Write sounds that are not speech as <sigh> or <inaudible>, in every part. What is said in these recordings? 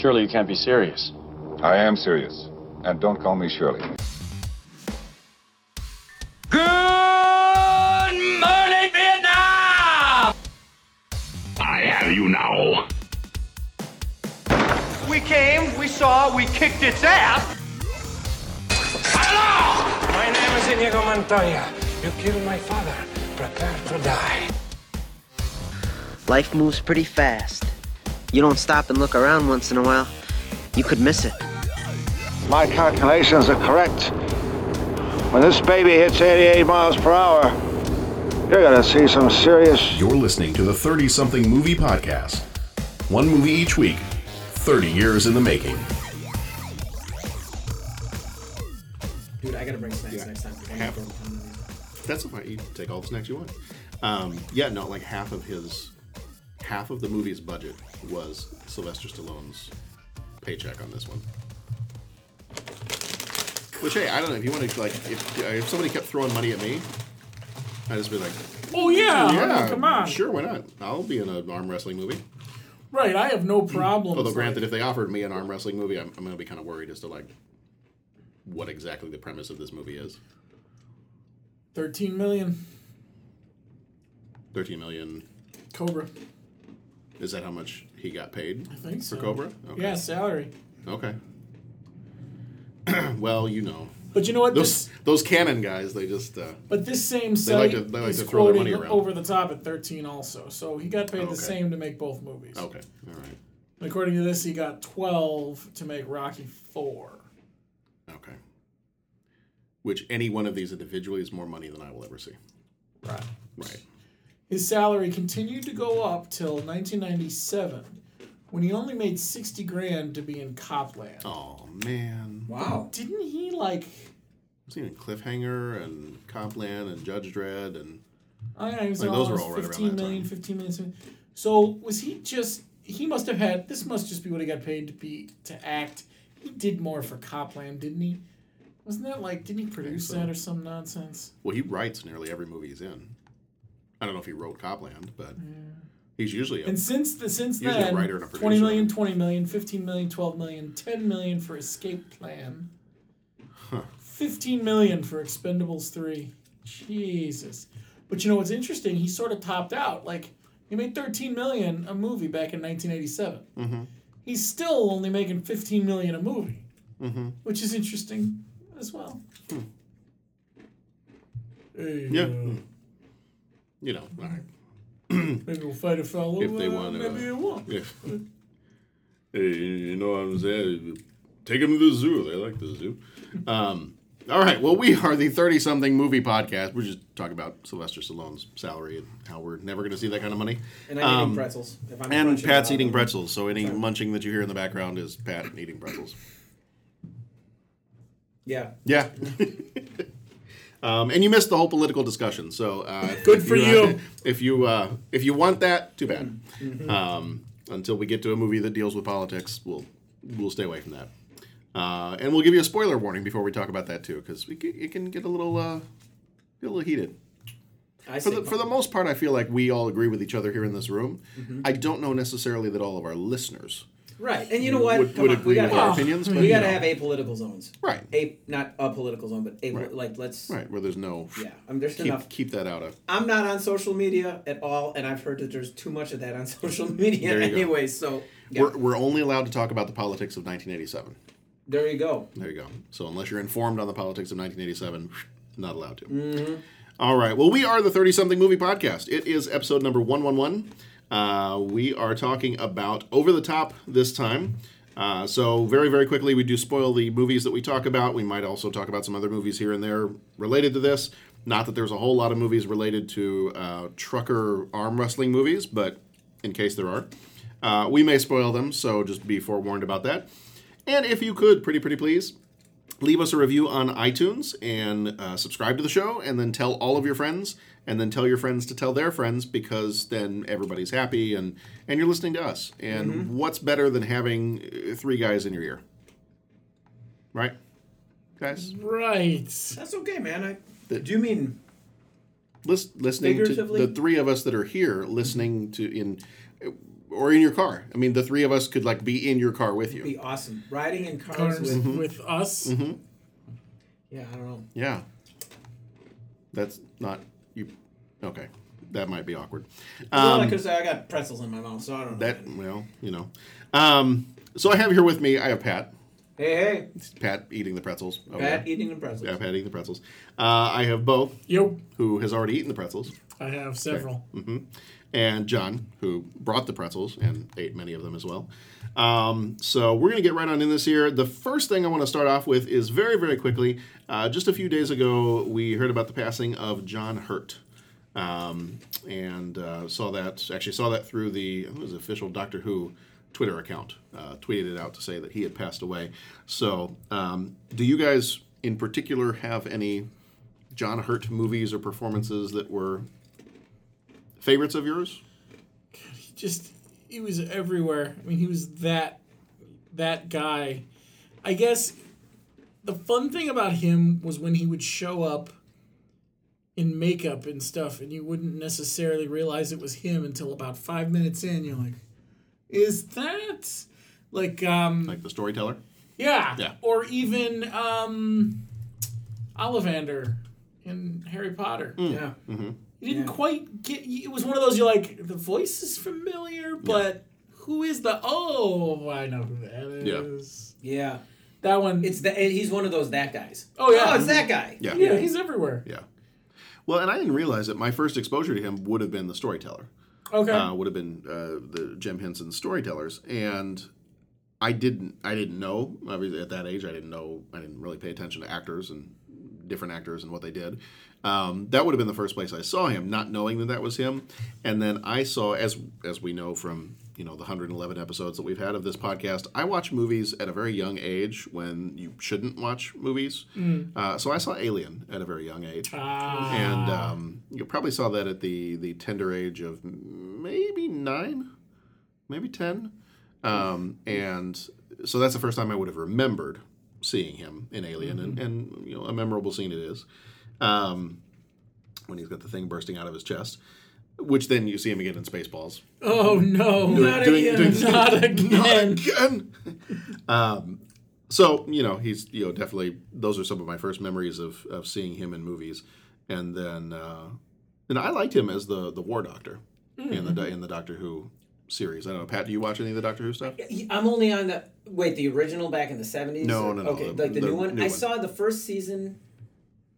Surely you can't be serious. I am serious. And don't call me Shirley. Good morning, Vietnam! I have you now. We came, we saw, we kicked its ass. Hello! My name is Inigo Montoya. You killed my father. Prepare to die. Life moves pretty fast. You don't stop and look around once in a while, you could miss it. My calculations are correct. When this baby hits 88 miles per hour, you're gonna see some serious. You're listening to the 30 something movie podcast. One movie each week, 30 years in the making. Dude, I gotta bring snacks Yeah. next time. I Half. don't have them. That's fine. You can take all the snacks you want. Um, yeah, no, like half of his, half of the movie's budget was Sylvester Stallone's paycheck on this one. Which hey, I don't know if you want to like if if somebody kept throwing money at me, I'd just be like, Oh yeah, oh, yeah, come on. sure, why not? I'll be in an arm wrestling movie. Right, I have no hmm. problem. Although, granted, if they offered me an arm wrestling movie, I'm, I'm going to be kind of worried as to like what exactly the premise of this movie is. Thirteen million. Thirteen million. Cobra. Is that how much he got paid? I think so. For Cobra? Okay. Yeah, salary. Okay. <clears throat> well, you know. But you know what? Those This, those Cannon guys, they just uh, but this same They like site to- they like is to throw their money quoting around. over the top at thirteen also. So he got paid Okay. the same to make both movies. okay. All right. And according to this, he got twelve to make Rocky Four. Okay. Which any one of these individually is more money than I will ever see. Right. Right. His salary continued to go up till 1997, when he only made 60 grand to be in Copland. Oh man. Wow. Didn't he like? Was he in Cliffhanger and Copland and Judge Dredd and Oh yeah, he was Like, those all were all right around 15 that million, time. 15 million. So was he just? He must have had. This must just be what he got paid to be to act. He did more for Copland, didn't he? Wasn't that like? Didn't he produce so. that or some nonsense? well, he writes nearly every movie he's in. I don't know if he wrote Copland, but he's usually a, And since the since Usually a then, writer and a 20 producer. million, 20 million, 15 million, 12 million, 10 million for Escape Plan. 15 million for Expendables 3. Jesus. But you know what's interesting? He sort of topped out. Like he made 13 million a movie back in 1987. Mm-hmm. He's still only making 15 million a movie, Mm-hmm. which is interesting as well. Hey, Yeah. uh, you know, all right. <clears throat> maybe we'll fight a fellow. If they uh, want to, maybe it won't. If, <laughs> hey, you know what I'm saying? Take them to the zoo. They like the zoo. Um, all right. Well, we are the 30 something movie podcast. We're just talking about Sylvester Stallone's salary and how we're never going to see that kind of money. And I'm Um, eating pretzels. If I'm And crunching Pat's them out. eating pretzels. So any munching that you hear in the background is Pat eating pretzels. Yeah. Yeah. <laughs> <laughs> um, and you missed the whole political discussion. So uh, <laughs> Good for uh, you. if you uh, if you want that, too bad. Mm-hmm. Um, until we get to a movie that deals with politics, we'll we'll stay away from that. Uh, and we'll give you a spoiler warning before we talk about that too, because it can get a little uh, get a little heated. I For the, for the most part, I feel like we all agree with each other here in this room. Mm-hmm. I don't know necessarily that all of our listeners right. And you know what? would, Come would on, agree we gotta with our have, opinions. But, we you gotta know. have apolitical zones. Right. A not a political zone, but a Right. like let's right where there's no yeah. I mean, there's keep, enough. keep that out of I'm not on social media at all, and I've heard that there's too much of that on <laughs> social media There you go. anyway. So yeah. We're, we're only allowed to talk about the politics of 1987. there you go. There you go. So unless you're informed on the politics of 1987, not allowed to. Mm-hmm. All right. Well, we are the 30 something movie podcast. It is episode number 111. Uh, we are talking about Over the Top this time. Uh, so, very, very quickly, we do spoil the movies that we talk about. We might also talk about some other movies here and there related to this. Not that there's a whole lot of movies related to uh, trucker arm wrestling movies, but in case there are, uh, we may spoil them. So, just be forewarned about that. And if you could, pretty, pretty please, leave us a review on iTunes and uh, subscribe to the show, and then tell all of your friends, and then tell your friends to tell their friends, because then everybody's happy and and you're listening to us. And mm-hmm. what's better than having uh, three guys in your ear, right, guys? Right. That's okay, man. I The- do you mean Lis- listening to the three of us that are here, listening to in. or in your car. I mean, the three of us could like be in your car with you. Be awesome. Riding in cars, Cars with. Mm-hmm. with us. Mm-hmm. Yeah, I don't know. Yeah. That's not you. Okay, that might be awkward. That's I Um, could say. I got pretzels in my mouth, so I don't know. that well, you know. Um, so I have here with me. I have Pat. hey, hey, Pat eating the pretzels. Pat there. eating the pretzels. Yeah, Pat eating the pretzels. Uh, I have Bo, Yo, who has already eaten the pretzels, I have several. And John, who brought the pretzels and ate many of them as well. Um, so we're going to get right on in this here. The first thing I want to start off with is very, very quickly. Uh, just a few days ago, we heard about the passing of John Hurt. Um, and uh, saw that actually saw that through the was official Doctor Who Twitter account. Uh, tweeted it out to say that he had passed away. So, um, do you guys in particular have any John Hurt movies or performances that were favorites of yours? he just he was everywhere. I mean, he was that that guy. I guess the fun thing about him was when he would show up in makeup and stuff, and you wouldn't necessarily realize it was him until about five minutes in. You're like, "Is that like um Like the storyteller? yeah, Yeah. or even um Ollivander in Harry Potter." Yeah. Mm-hmm. You didn't Yeah. quite get. It was one of those you're like, the voice is familiar, but who is the? Oh, I know who that is. Yeah. Yeah. That one. It's the he's one of those that guys. Oh, yeah. Oh, it's that guy. Yeah. yeah, he's everywhere. Yeah. Well, and I didn't realize that my first exposure to him would have been the storyteller. Okay. uh, would have been uh, the Jim Henson storytellers, and I didn't I didn't know obviously at that age I didn't know I didn't really pay attention to actors and different actors and what they did. Um, that would have been the first place I saw him, not knowing that that was him, and then I saw as as we know from you know the 111 episodes that we've had of this podcast, I watch movies at a very young age when you shouldn't watch movies. Uh, so I saw Alien at a very young age. Ah, and um, you probably saw that at the the tender age of maybe nine, maybe ten, um, and so that's the first time I would have remembered seeing him in Alien, and, and you know a memorable scene it is, um, when he's got the thing bursting out of his chest. Which then you see him again in Spaceballs. oh no, not doing- again, doing- <laughs> not <laughs> Not again. again. um, so you know he's you know definitely those are some of my first memories of of seeing him in movies, and then uh, and I liked him as the the War Doctor in the in the Doctor Who series. I don't know, Pat. Do you watch any of the Doctor Who stuff? I'm only on the wait the original back in the 70s. No, or- no, no, Okay, the- like the, the new one. new I saw the first season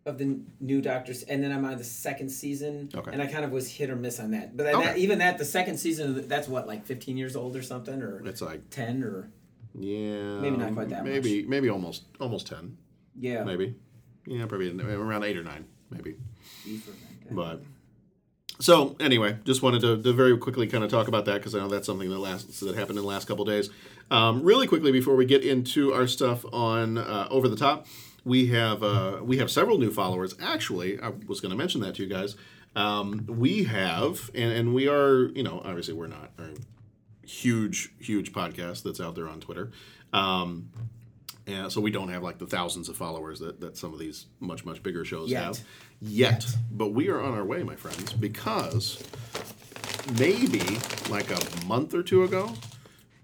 of the new Doctors, and then I'm on the second season. Okay. And I kind of was hit or miss on that. But Okay. that, even that, the second season, that's what like 15 years old or something, or It's like 10 or yeah, Maybe not quite that Maybe maybe almost almost ten. yeah. Maybe yeah, probably around eight or nine, maybe. Beef or something. But so anyway, just wanted to, to very quickly kind of talk about that because I know that's something that last that happened in the last couple days. Um, really quickly before we get into our stuff on uh, over the top, we have uh, we have several new followers. Actually, I was going to mention that to you guys. Um, we have, and, and we are, you know, obviously we're not a huge, huge podcast that's out there on Twitter. Um, and so we don't have like the thousands of followers that, that some of these much, much bigger shows Yet. have. Yet. But we are on our way, my friends, because maybe like a month or two ago,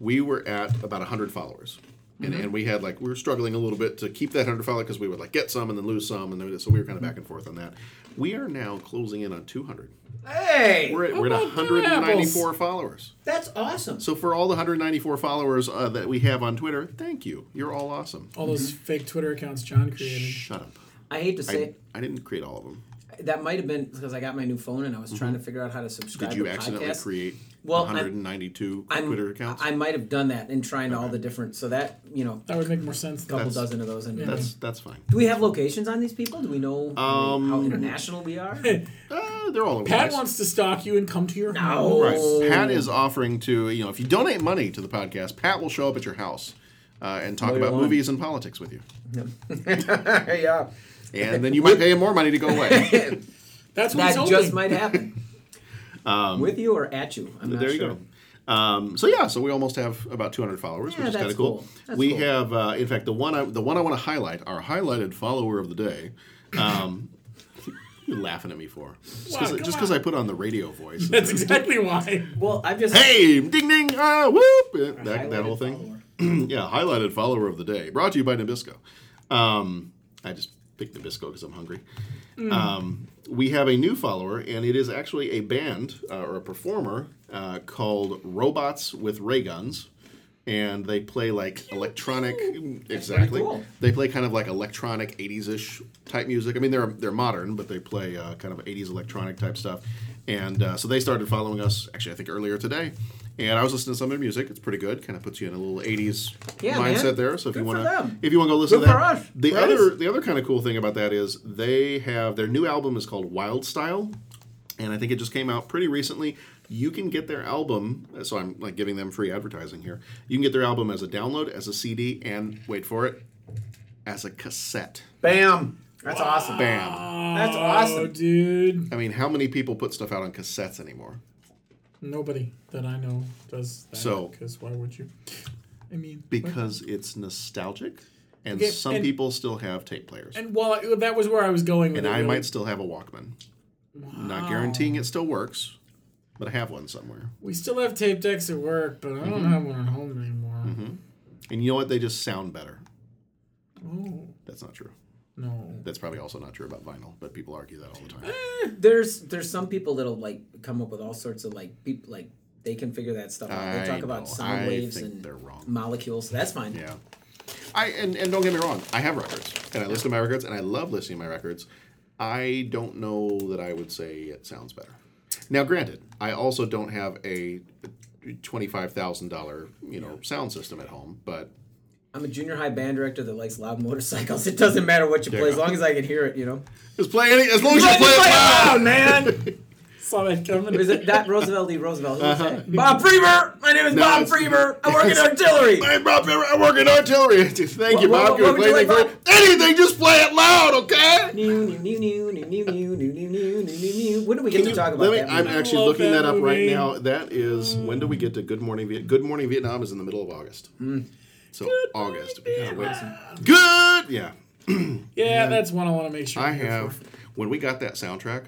we were at about 100 followers. And, and we had like, we were struggling a little bit to keep that 100 followers because we would like get some and then lose some. And then, so we were kind of back and forth on that. We are now closing in on 200. Hey, We're at, we're at 194 followers. that's awesome. So for all the 194 followers uh, that we have on Twitter, thank you. You're all awesome. All those fake Twitter accounts John created. Shut up. I hate to say I, it, I didn't create all of them. that might have been because I got my new phone and I was trying to figure out how to subscribe. Mm-hmm. Did you to accidentally podcasts. create Well, 192 I'm, Twitter accounts? I might have done that and trying all the different. So that you know, That would make more sense. a couple That's- dozen of those. In there. that's that's fine. Do we have locations on these people? Do we know Um, how international we are? <laughs> Uh, they're all Pat wants to stalk you and come to your No. house. Right. Pat is offering to, you know, if you donate money to the podcast, Pat will show up at your house uh, and talk Mow about movies and politics with you. <laughs> yeah, And then you might pay him more money to go away. <laughs> That's what he's that hoping. just might happen. With you or at you? I'm not Um, there you sure. go. Um, so yeah, so we almost have about 200 followers, Yeah, which is kind of cool. cool. We cool. have, uh, in fact, the one I, the one I want to highlight, our highlighted follower of the day. Um, <laughs> you laughing at me for? Just because come just 'cause on. I put on the radio voice. <laughs> That's exactly why. Well, I've just hey, ding ding, ah, whoop, that, that whole thing. <clears throat> yeah, highlighted follower of the day, brought to you by Nabisco. Um, I just picked Nabisco because I'm hungry. Um, we have a new follower, and it is actually a band uh, or a performer uh, called Robots with Ray Guns. And they play like electronic, exactly. cool. They play kind of like electronic '80s-ish type music. I mean, they're they're modern, but they play uh, kind of '80s electronic type stuff. And uh, so they started following us. Actually, I think earlier today. And I was listening to some of their music. It's pretty good. Kind of puts you in a little '80s Yeah, man. mindset there. So if Good you want to, if you want to go listen Good to for that, us. the Praise. other the other kind of cool thing about that is they have their new album is called Wild Style, and I think it just came out pretty recently. You can get their album, so I'm like giving them free advertising here. You can get their album as a download, as a CD, and wait for it, as a cassette. bam. That's awesome. Bam! That's Oh, awesome. dude. I mean, how many people put stuff out on cassettes anymore? Nobody that I know does that. So- because why would you? I mean, Because it's nostalgic, and Okay, some and- people still have tape players, and while I, that was where I was going with and I really. might still have a Walkman. Not guaranteeing it still works, but I have one somewhere. We still have tape decks at work, but I don't Mm-hmm. have one at home anymore. And you know what? They just sound better. Oh That's not true. No. That's probably also not true about vinyl, but people argue that all the time. Eh, there's there's some people that'll like come up with all sorts of like people like they can figure that stuff out. They I talk know. about sound I waves and molecules. That's fine. Yeah. I and, and don't get me wrong, I have records and I listen to my records and I love listening to my records. I don't know that I would say it sounds better. Now, granted, I also don't have a twenty-five thousand dollar you know sound system at home, but I'm a junior high band director that likes loud motorcycles. It doesn't matter what you play, as long as I can hear it, you know. Just play any, as long as you play, play it loud, man. Coming. Is it that Roosevelt D. Roosevelt? Uh-huh. Bob Freeber. My name is no, Bob Freeber. I work in artillery. I'm Bob Freeber. I work in artillery. Thank you, Bob. What, what, what you play like, anything. Just play it loud, okay? when do we get to talk about me, that? I'm actually looking that, that up right now. That is when do we get to Good Morning Vietnam? Good Morning Vietnam is in the middle of August. Mm. So August. We gotta wait. Good. Yeah. yeah, that's one I want to make sure. I have. for. When we got that soundtrack,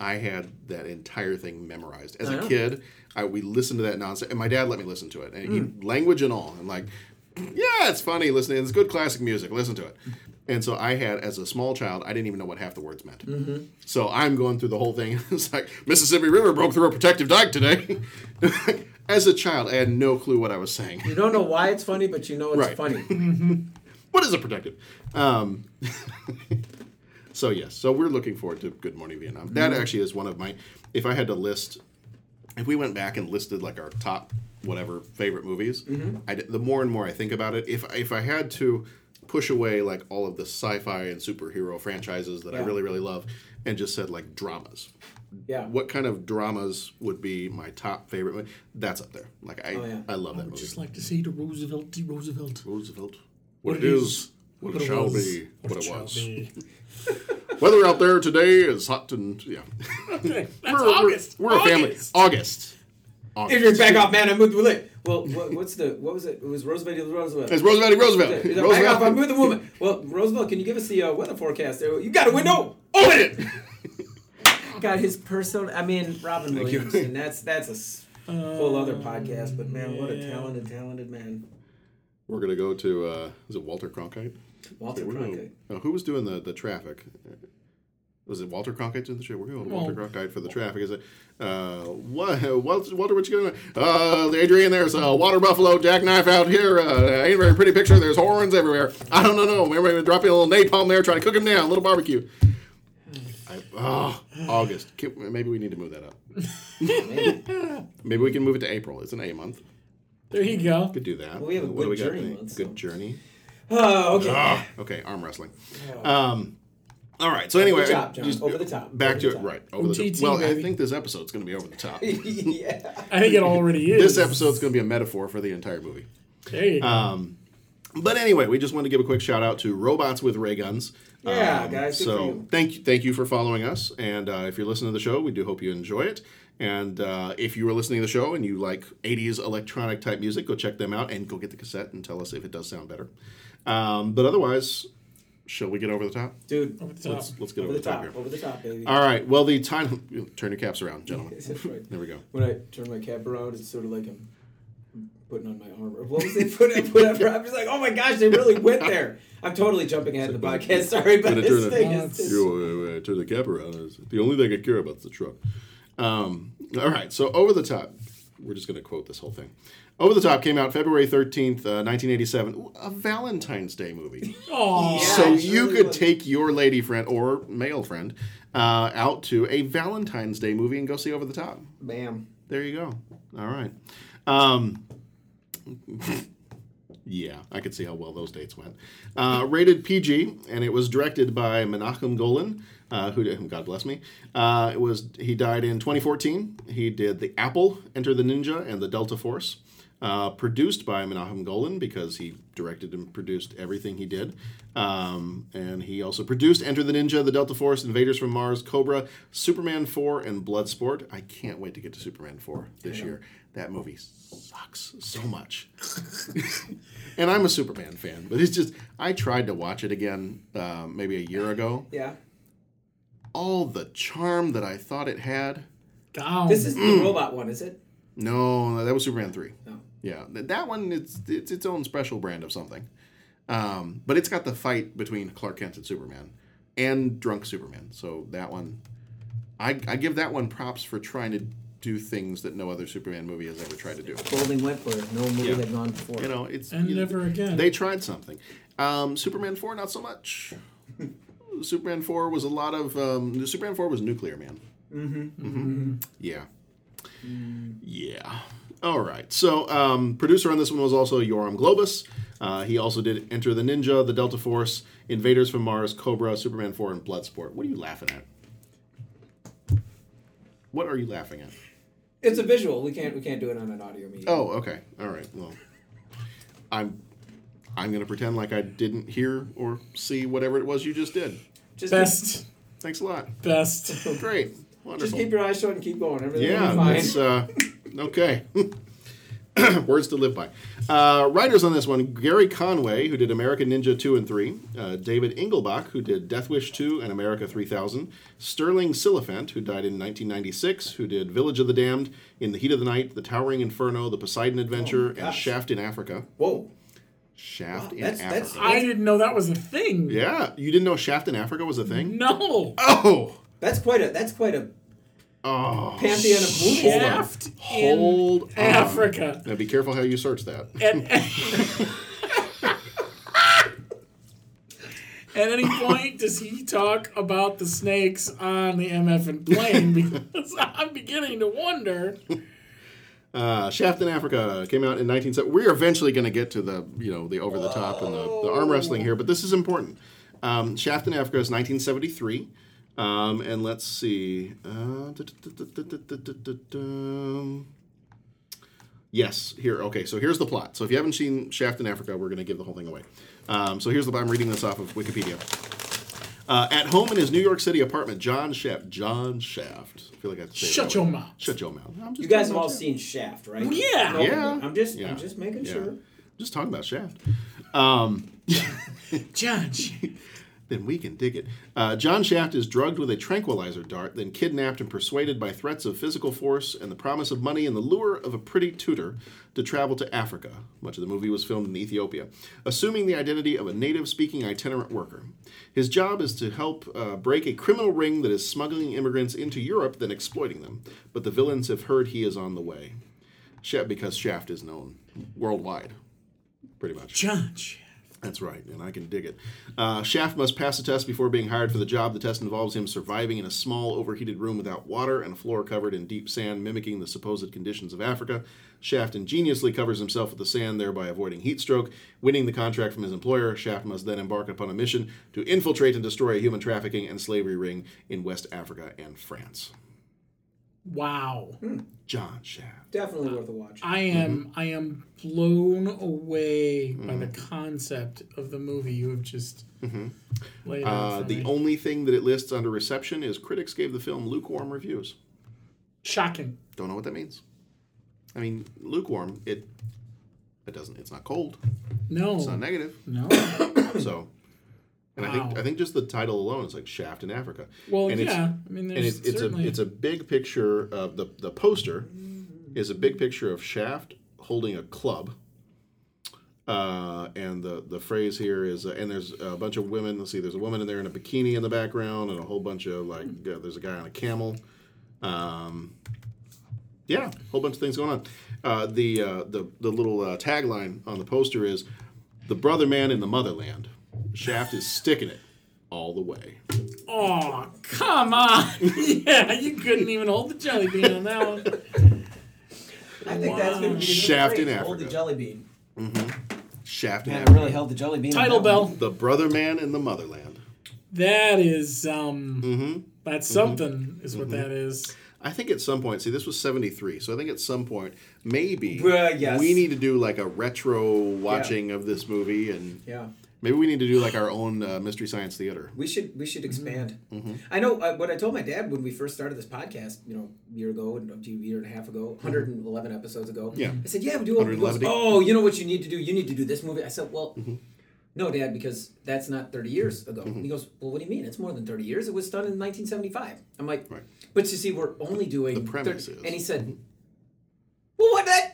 I had that entire thing memorized. As a oh, know. kid, I we listened to that nonsense, and my dad let me listen to it, and he hmm. language and all. I'm like, yeah, it's funny listening. It's good classic music. Listen to it. And so I had, as a small child, I didn't even know what half the words meant. Mm-hmm. So I'm going through the whole thing. <laughs> It's like Mississippi River broke through a protective dike today. <laughs> as a child, I had no clue what I was saying. You don't know why it's funny, but you know it's Right. funny. <laughs> What is a protective? Um, <laughs> so yes, so we're looking forward to Good Morning Vietnam. That actually is one of my. If I had to list, if we went back and listed like our top whatever favorite movies, I, the more and more I think about it, if if I had to push away like all of the sci-fi and superhero franchises that I really really love, and just said like dramas, Yeah. what kind of dramas would be my top favorite? movie? That's up there. Like I Oh, yeah. I love that I would movie. just like to see the Roosevelt D. Roosevelt. Roosevelt. What What, it it is, is, what, it, it shall was, be, what, it was. be. <laughs> Weather out there today is hot and yeah. Okay, <laughs> that's we're, we're- August. We're, a family. August. August. August. Adrian, back off, man. I moved with it. Well, what, what's the what was it? It was Roosevelt. It was Roosevelt. It's Roosevelt. Roosevelt. Back off! I'm Roosevelt. with the woman. Well, Roosevelt, can you give us the uh, weather forecast? there? You got a window. Open it. <laughs> got his person. I mean, Robin Thank you. Williams, and that's that's a s- whole other podcast. But man, what a talented, talented man, We're gonna go to uh, is it Walter Cronkite? Walter We're gonna- Cronkite. oh, who was doing the, the traffic? Was it Walter Cronkite doing the show? We're going to Walter Well- Cronkite for the traffic. Is it uh, what, Walter, Walter, what you gonna? Uh, Adrian, there's a water buffalo jackknife out here. Uh, ain't a very pretty picture. There's horns everywhere. I don't know. Maybe dropping a little napalm there, trying to cook him down. A little barbecue. I, oh, August. Can- Maybe we need to move that up. Maybe we can move it to April. It's an A month. There you go. Could do that. Well, we have a What do good we got? journey month, Good journey. Oh, okay. Ah, okay, arm wrestling. Um, all right. So anyway, the top, John. just Over the top. Back Over to the it. top. Right. Over the OTT, top. Well, I baby. think this episode's going to be over the top. <laughs> yeah. I think it already is. this episode's going to be a metaphor for the entire movie. There you go. Um, but anyway, we just want to give a quick shout out to Robots with Ray Guns. Yeah, Um, guys, good so for you. thank you, thank you for following us. And uh, if you're listening to the show, we do hope you enjoy it. And uh, if you were listening to the show and you like 80s electronic type music, go check them out and go get the cassette and tell us if it does sound better. Um, but otherwise, Shall we get over the top? Dude, Over the top. Let's, let's get over over, the top, here. over the top, baby. All right. Well, the time. Turn your caps around, gentlemen. <laughs> That's right. There we go. When I turn my cap around, it's sort of like I'm putting on my armor. What was they putting? <laughs> Whatever. I'm just like, oh my gosh, they really went there. I'm totally jumping ahead of the podcast. Sorry, but Gonna this turn the- thing No, is. You, uh, uh, turn the cap around. The only thing I care about is the truck. Um, all right, so Over the Top. We're just going to quote this whole thing. Over the Top came out February 13th, uh, 1987. Ooh, a Valentine's Day movie. Oh, Yeah, so you really could was. take your lady friend or male friend uh, out to a Valentine's Day movie and go see Over the Top. Bam. There you go. All right. Um, <laughs> yeah, I could see how well those dates went. Uh, rated PG, and it was directed by Menachem Golan, uh, who did, God bless me. Uh, it was he died in 2014. He did The Apple, Enter the Ninja, and The Delta Force. Uh, produced by Menachem Golan because he directed and produced everything he did. Um, and he also produced Enter the Ninja, The Delta Force, Invaders from Mars, Cobra, Superman 4, and Bloodsport. I can't wait to get to Superman 4 this year. That movie sucks so much. <laughs> and I'm a Superman fan, but it's just, I tried to watch it again uh, maybe a year ago. Yeah. All the charm that I thought it had. down. This is Mm. the robot one, is it? No, that was Superman 3. No. Yeah, th- that one it's it's its own special brand of something. Um, but it's got the fight between Clark Kent and Superman, and drunk Superman. So that one, I, I give that one props for trying to do things that no other Superman movie has ever tried to do. Golding went where no movie Yeah. had gone before. You know, it's And you- never again. They tried something. Um, Superman four, not so much. <laughs> Superman four was a lot of um, Superman four was Nuclear Man. Mm-hmm. Yeah. Yeah. All right. So, um, producer on this one was also Yoram Globus. Uh, he also did Enter the Ninja, The Delta Force, Invaders from Mars, Cobra, Superman 4, and Bloodsport. What are you laughing at? What are you laughing at? It's a visual. We can't we can't do it on an audio medium. Oh, okay. All right. Well, I'm I'm gonna pretend like I didn't hear or see whatever it was you just did. just Best. Thanks a lot. Best. Great. Wonderful. just keep your eyes shut and keep going. Everything Yeah, will be fine. that's uh, okay. <laughs> <clears throat> Words to live by. Uh, writers on this one Gary Conway, who did American Ninja 2 and 3, uh, David Engelbach, who did Death Wish 2 and America 3000, Stirling Silliphant, who died in 1996, who did Village of the Damned, In the Heat of the Night, The Towering Inferno, The Poseidon Adventure, and. Shaft in Africa. Whoa. Shaft Wow, in that's- that's- Africa. I didn't know that was a thing. yeah, you didn't know Shaft in Africa was a thing? No. Oh! That's quite a that's quite a Oh. pantheon of movies. Shaft in Hold on. Africa. Now be careful how you search that. At, <laughs> at any point, does he talk about the snakes on the MF and plane? <laughs> Because I'm beginning to wonder. Uh, Shaft in Africa came out in 1970. We're eventually going to get to the you know the over the top and the, the arm wrestling here, but this is important. Um, Shaft in Africa is 1973, um, and let's see. Uh. Yes, here. Okay, so here's the plot. So if you haven't seen Shaft in Africa, we're going to give the whole thing away. Um, so here's the. I'm reading this off of Wikipedia. Uh, at home in his New York City apartment, John Shaft. John Shaft. I feel like I have to say it Shut that your way. mouth. Shut your mouth. I'm just You guys have all Shaft. seen Shaft, right? Yeah. Okay, Yeah. I'm just Yeah. I'm just making Yeah. sure. Just talking about Shaft. Um, <laughs> John. Then we can dig it. Uh, John Shaft is drugged with a tranquilizer dart, then kidnapped and persuaded by threats of physical force and the promise of money and the lure of a pretty tutor to travel to Africa. Much of the movie was filmed in Ethiopia, assuming the identity of a native speaking itinerant worker. His job is to help uh, break a criminal ring that is smuggling immigrants into Europe, then exploiting them. But the villains have heard he is on the way. Shaft, because Shaft is known worldwide, pretty much. John. That's right, and I can dig it. Uh, Shaft must pass a test before being hired for the job. The test involves him surviving in a small, overheated room without water and a floor covered in deep sand, mimicking the supposed conditions of Africa. Shaft ingeniously covers himself with the sand, thereby avoiding heat stroke. Winning the contract from his employer, Shaft must then embark upon a mission to infiltrate and destroy a human trafficking and slavery ring in West Africa and France. Wow. John Shaft. Definitely worth a watch. I am Mm-hmm. I am blown away by the concept of the movie you have just laid out Uh, for the me. only thing that it lists under reception is critics gave the film lukewarm reviews. Shocking. Don't know what that means. I mean, lukewarm. It it doesn't. It's not cold. No. It's not negative. No. So And I think I think just the title alone is like Shaft in Africa. Well, and yeah. I mean, and there's it's, it's a it's a big picture of the the poster is a big picture of Shaft holding a club. Uh, and the the phrase here is, uh, and there's a bunch of women. Let's see, there's a woman in there in a bikini in the background, and a whole bunch of like, uh, there's a guy on a camel. Um, yeah, a whole bunch of things going on. Uh, the uh, the the little uh, tagline on the poster is, "The brother man in the motherland." Shaft is sticking it all the way. Oh, come on. <laughs> yeah, you couldn't even hold the jelly bean on that one. I think that's going to be the new Shaft in phrase, Hold the jelly bean. Shaft in Man, I Africa. really held the jelly bean. Title that bell. one. The brother man in the motherland. That is, um, Mm-hmm. that's something, is what that is. I think at some point, see, this was 73, so I think at some point, maybe Well, yes. we need to do like a retro watching of this movie, and Yeah. Maybe we need to do like our own uh, Mystery Science Theater. We should we should expand. Mm-hmm. I know uh, what I told my dad when we first started this podcast. You know, a year ago, and a year and a half ago, 111 episodes ago. Mm-hmm. Yeah. I said, "Yeah, we do." it." He goes, oh, you know what you need to do? You need to do this movie. I said, "Well, Mm-hmm. no, Dad, because that's not 30 years ago." He goes, "Well, what do you mean? It's more than 30 years. It was done in 1975." I'm like, Right. "But you see, we're only doing." The premise 30 is- and he said, "Well, what? That you just." You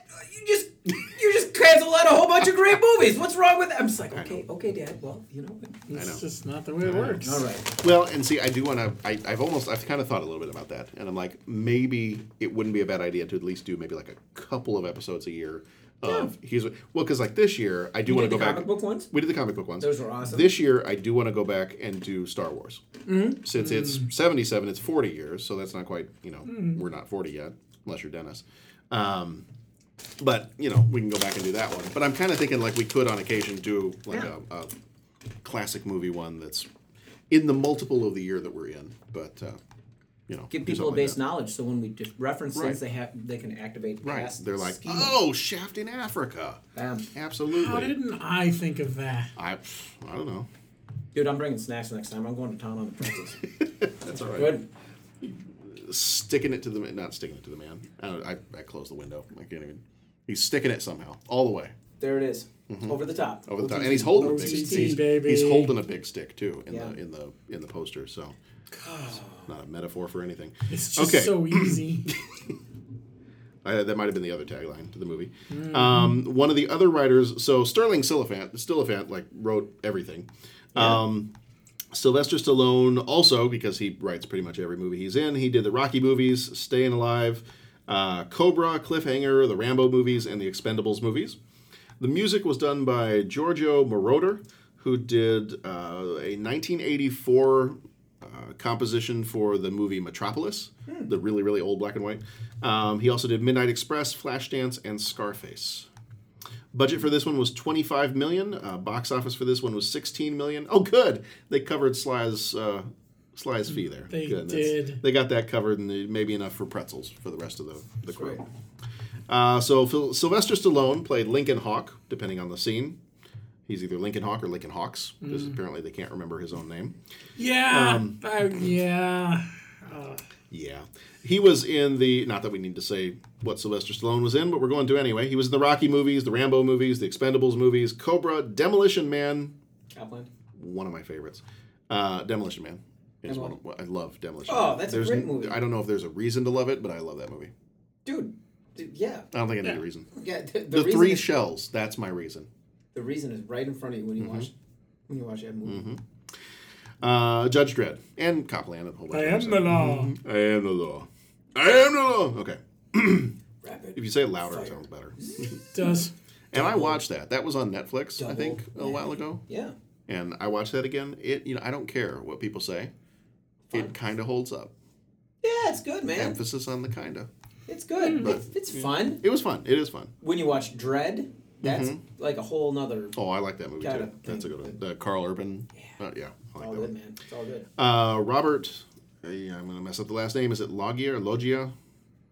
out a whole bunch of great movies. What's wrong with that? I'm just like, okay, okay, Dad. Well, you know, It's know. just not the way it works. all right. Well, and see, I do want to. I've almost, I've kind of thought a little bit about that, and I'm like, maybe it wouldn't be a bad idea to at least do maybe like a couple of episodes a year. Of here's what, well, because like this year, I do want did to the go back. comic book ones? We did the comic book ones. Those were awesome. This year, I do want to go back and do Star Wars. Mm-hmm. Since it's 77, it's 40 years, so that's not quite, you know, we're not 40 yet, unless you're Dennis. Um, but, you know, we can go back and do that one. But I'm kind of thinking like we could on occasion do like Yeah. a, a classic movie one that's in the multiple of the year that we're in. But, uh, you know, give do people a something like base that. knowledge so when we just reference Right. things they have they can activate Right. past They're like, schema. oh, Shaft in Africa. Bam. Absolutely. How didn't I think of that? I, I don't know. dude i'm bringing snacks next time i'm going to town on the pretzels <laughs> That's all right. good sticking it to the man. Not sticking it to the man. I, don't- I, I closed the window. I can't even. He's sticking it somehow, all the way there it is. over the top Mm-hmm. over the top, and he's holding a big. OTT, He's, baby. he's holding a big stick too in Yeah. the in the in the poster. So, not a metaphor for anything. It's just Okay. so easy. <laughs> I, that might have been the other tagline to the movie. Um, one of the other writers, so Stirling Silliphant, Silliphant, like wrote everything. Um, Sylvester Stallone also, because he writes pretty much every movie he's in, he did the Rocky movies, Staying Alive, uh, Cobra, Cliffhanger, the Rambo movies, and the Expendables movies. The music was done by Giorgio Moroder, who did uh, a 1984 uh, composition for the movie Metropolis, the really, really old black and white. Um, he also did Midnight Express, Flashdance, and Scarface. Budget for this one was 25 million. Uh, box office for this one was 16 million. Oh, good. They covered Sly's uh, Sly's fee there. They good. did. They got that covered, and maybe enough for pretzels for the rest of the the crew. Uh, so Phil, Sylvester Stallone played Lincoln Hawk, depending on the scene. He's either Lincoln Hawk or Lincoln Hawks, because Mm. apparently they can't remember his own name. Yeah. Um, I- yeah. Yeah. He was in the, not that we need to say what Sylvester Stallone was in, but we're going to anyway. He was in the Rocky movies, the Rambo movies, the Expendables movies, Cobra, Demolition Man, Copland. one of my favorites. Uh, Demolition Man is one of, I love Demolition Oh, Man. that's a great n- movie. I don't know if there's a reason to love it, but I love that movie. dude, dude yeah I don't think I need a reason. yeah the, the, The, reason three is, shells, that's my reason. the reason is right in front of you when you Mm-hmm. watch when you watch that movie Uh, Judge Dredd and Copland and a whole bunch I of am the others. law. I am the law. I am the law. Okay. <clears throat> rapid If you say it louder, it sounds better. Does. And I watched that. That was on Netflix, I think, a Double while ago. yeah And I watched that again. It, you know, I don't care what people say. It kind of holds up. yeah it's good man Emphasis on the kind of. it's good But- it's, it's fun It was fun. It is fun. when you watch Dredd that's Mm-hmm. like a whole nother Oh, I like that movie Got too. it. That's a good one. The Karl Urban. Yeah. Uh, yeah, I like all that good one. man it's all good Uh, Robert. I'm gonna mess up the last name. Is it Loggia or Loggia?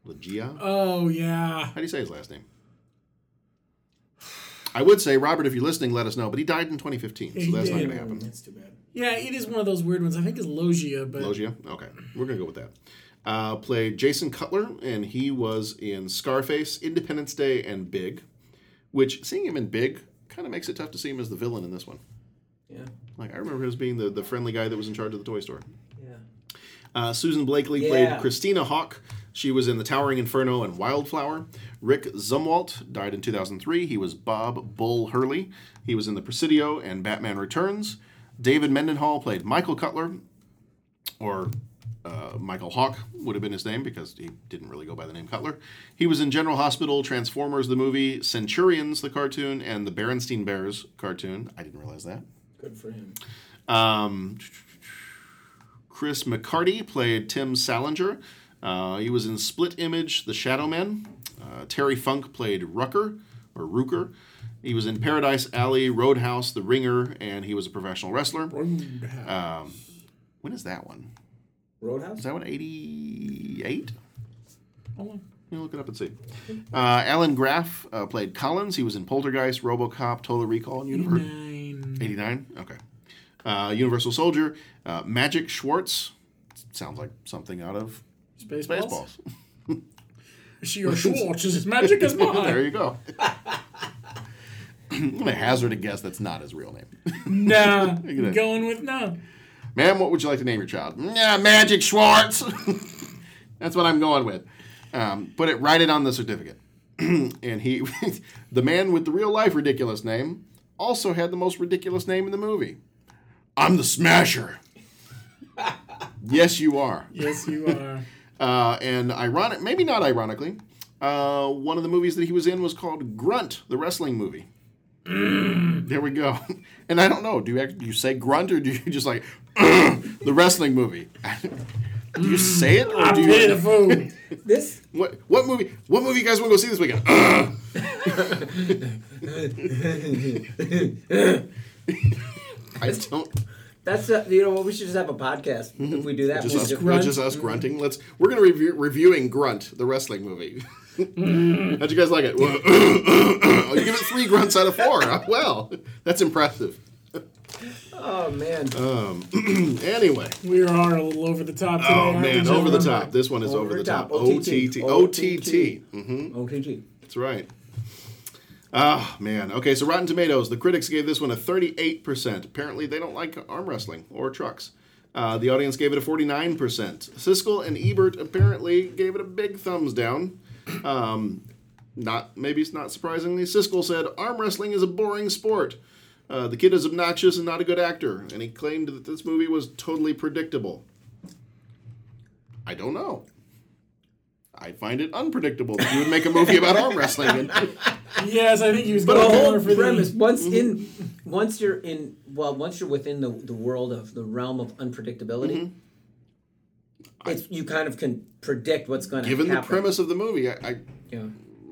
Loggia? Oh, yeah. How do you say his last name? I would say Robert, if you're listening, let us know. But he died in 2015, so He that's not going to happen. that's too bad Yeah, it is one of those weird ones. I think it's Loggia, but. Loggia. Okay, we're gonna go with that. Uh, played Jason Cutler, and he was in Scarface, Independence Day, and Big. Which seeing him in Big kind of makes it tough to see him as the villain in this one. yeah Like I remember him as being the, the friendly guy that was in charge of the toy store. Uh, Susan Blakely Yeah. played Christina Hawk. She was in The Towering Inferno and Wildflower. Rick Zumwalt died in 2003. He was Bob Bull Hurley. He was in The Presidio and Batman Returns. David Mendenhall played Michael Cutler, or uh, Michael Hawk would have been his name because he didn't really go by the name Cutler. He was in General Hospital, Transformers the movie, Centurions the cartoon, and the Berenstein Bears cartoon. I didn't realize that. Good for him. Um, Chris McCarty played Tim Salinger. Uh, he was in Split Image, The Shadow Men. Uh, Terry Funk played Rucker or Rooker. He was in Paradise Alley, Roadhouse, The Ringer, and he was a professional wrestler. Um, when is that one? Roadhouse. Is that one 88? Hold on. Yeah, look it up and see. Uh, Allan Graf uh, played Collins. He was in Poltergeist, RoboCop, Total Recall, and Universe. Nine. 89? Okay. Uh, Universal Soldier. Uh, Magic Schwartz. Sounds like something out of Spaceballs. Spaceballs. <laughs> She or <laughs> Schwartz is as magic as well? there you go. I'm going to hazard a guess that's not his real name. <laughs> nah, going with no. Ma'am, what would you like to name your child? Yeah, Magic Schwartz. That's what I'm going with. Um, put it, write it on the certificate. <clears throat> and he, the man with the real life ridiculous name, also had the most ridiculous name in the movie. I'm the Smasher. yes, you are. Yes, you <laughs> are. Uh, and ironic, maybe not ironically, uh, one of the movies that he was in was called Grunt, the wrestling movie. There we go. <laughs> And I don't know. Do you do you say grunt or do you just like the wrestling movie? <laughs> do you say it or I do pay you? the food. This What what movie? What movie you guys want to go see this weekend? I don't. that's uh, you know what we should just have a podcast if we do that. Just we'll us, just- grunt. just us grunting. Let's. We're gonna review reviewing Grunt, the wrestling movie. How'd you guys like it? Well, <laughs> oh, <coughs> you give it three grunts out of four. Well, that's impressive. Oh man. Um, <clears throat> anyway, We are a little over the top today. oh man, over the top. This one is over, the top. OTT. OTT. OTT. Mm-hmm. OTG. That's right. Ah, man. Okay, so Rotten Tomatoes, the critics gave this one a 38%. Apparently, they don't like arm wrestling or trucks. Uh, the audience gave it a 49%. Siskel and Ebert apparently gave it a big thumbs down. Um, not maybe it's not surprisingly, Siskel said arm wrestling is a boring sport. Uh, the kid is obnoxious and not a good actor, and he claimed that this movie was totally predictable. I don't know. I find it unpredictable that you would make a movie about arm wrestling. And, <laughs> Yes, I think he was But going the whole more for premise the. once mm-hmm. in once you're in well once you're within the, the world of the realm of unpredictability, mm-hmm. it's you kind of can predict what's going to happen. given the premise of the movie, I, I Yeah.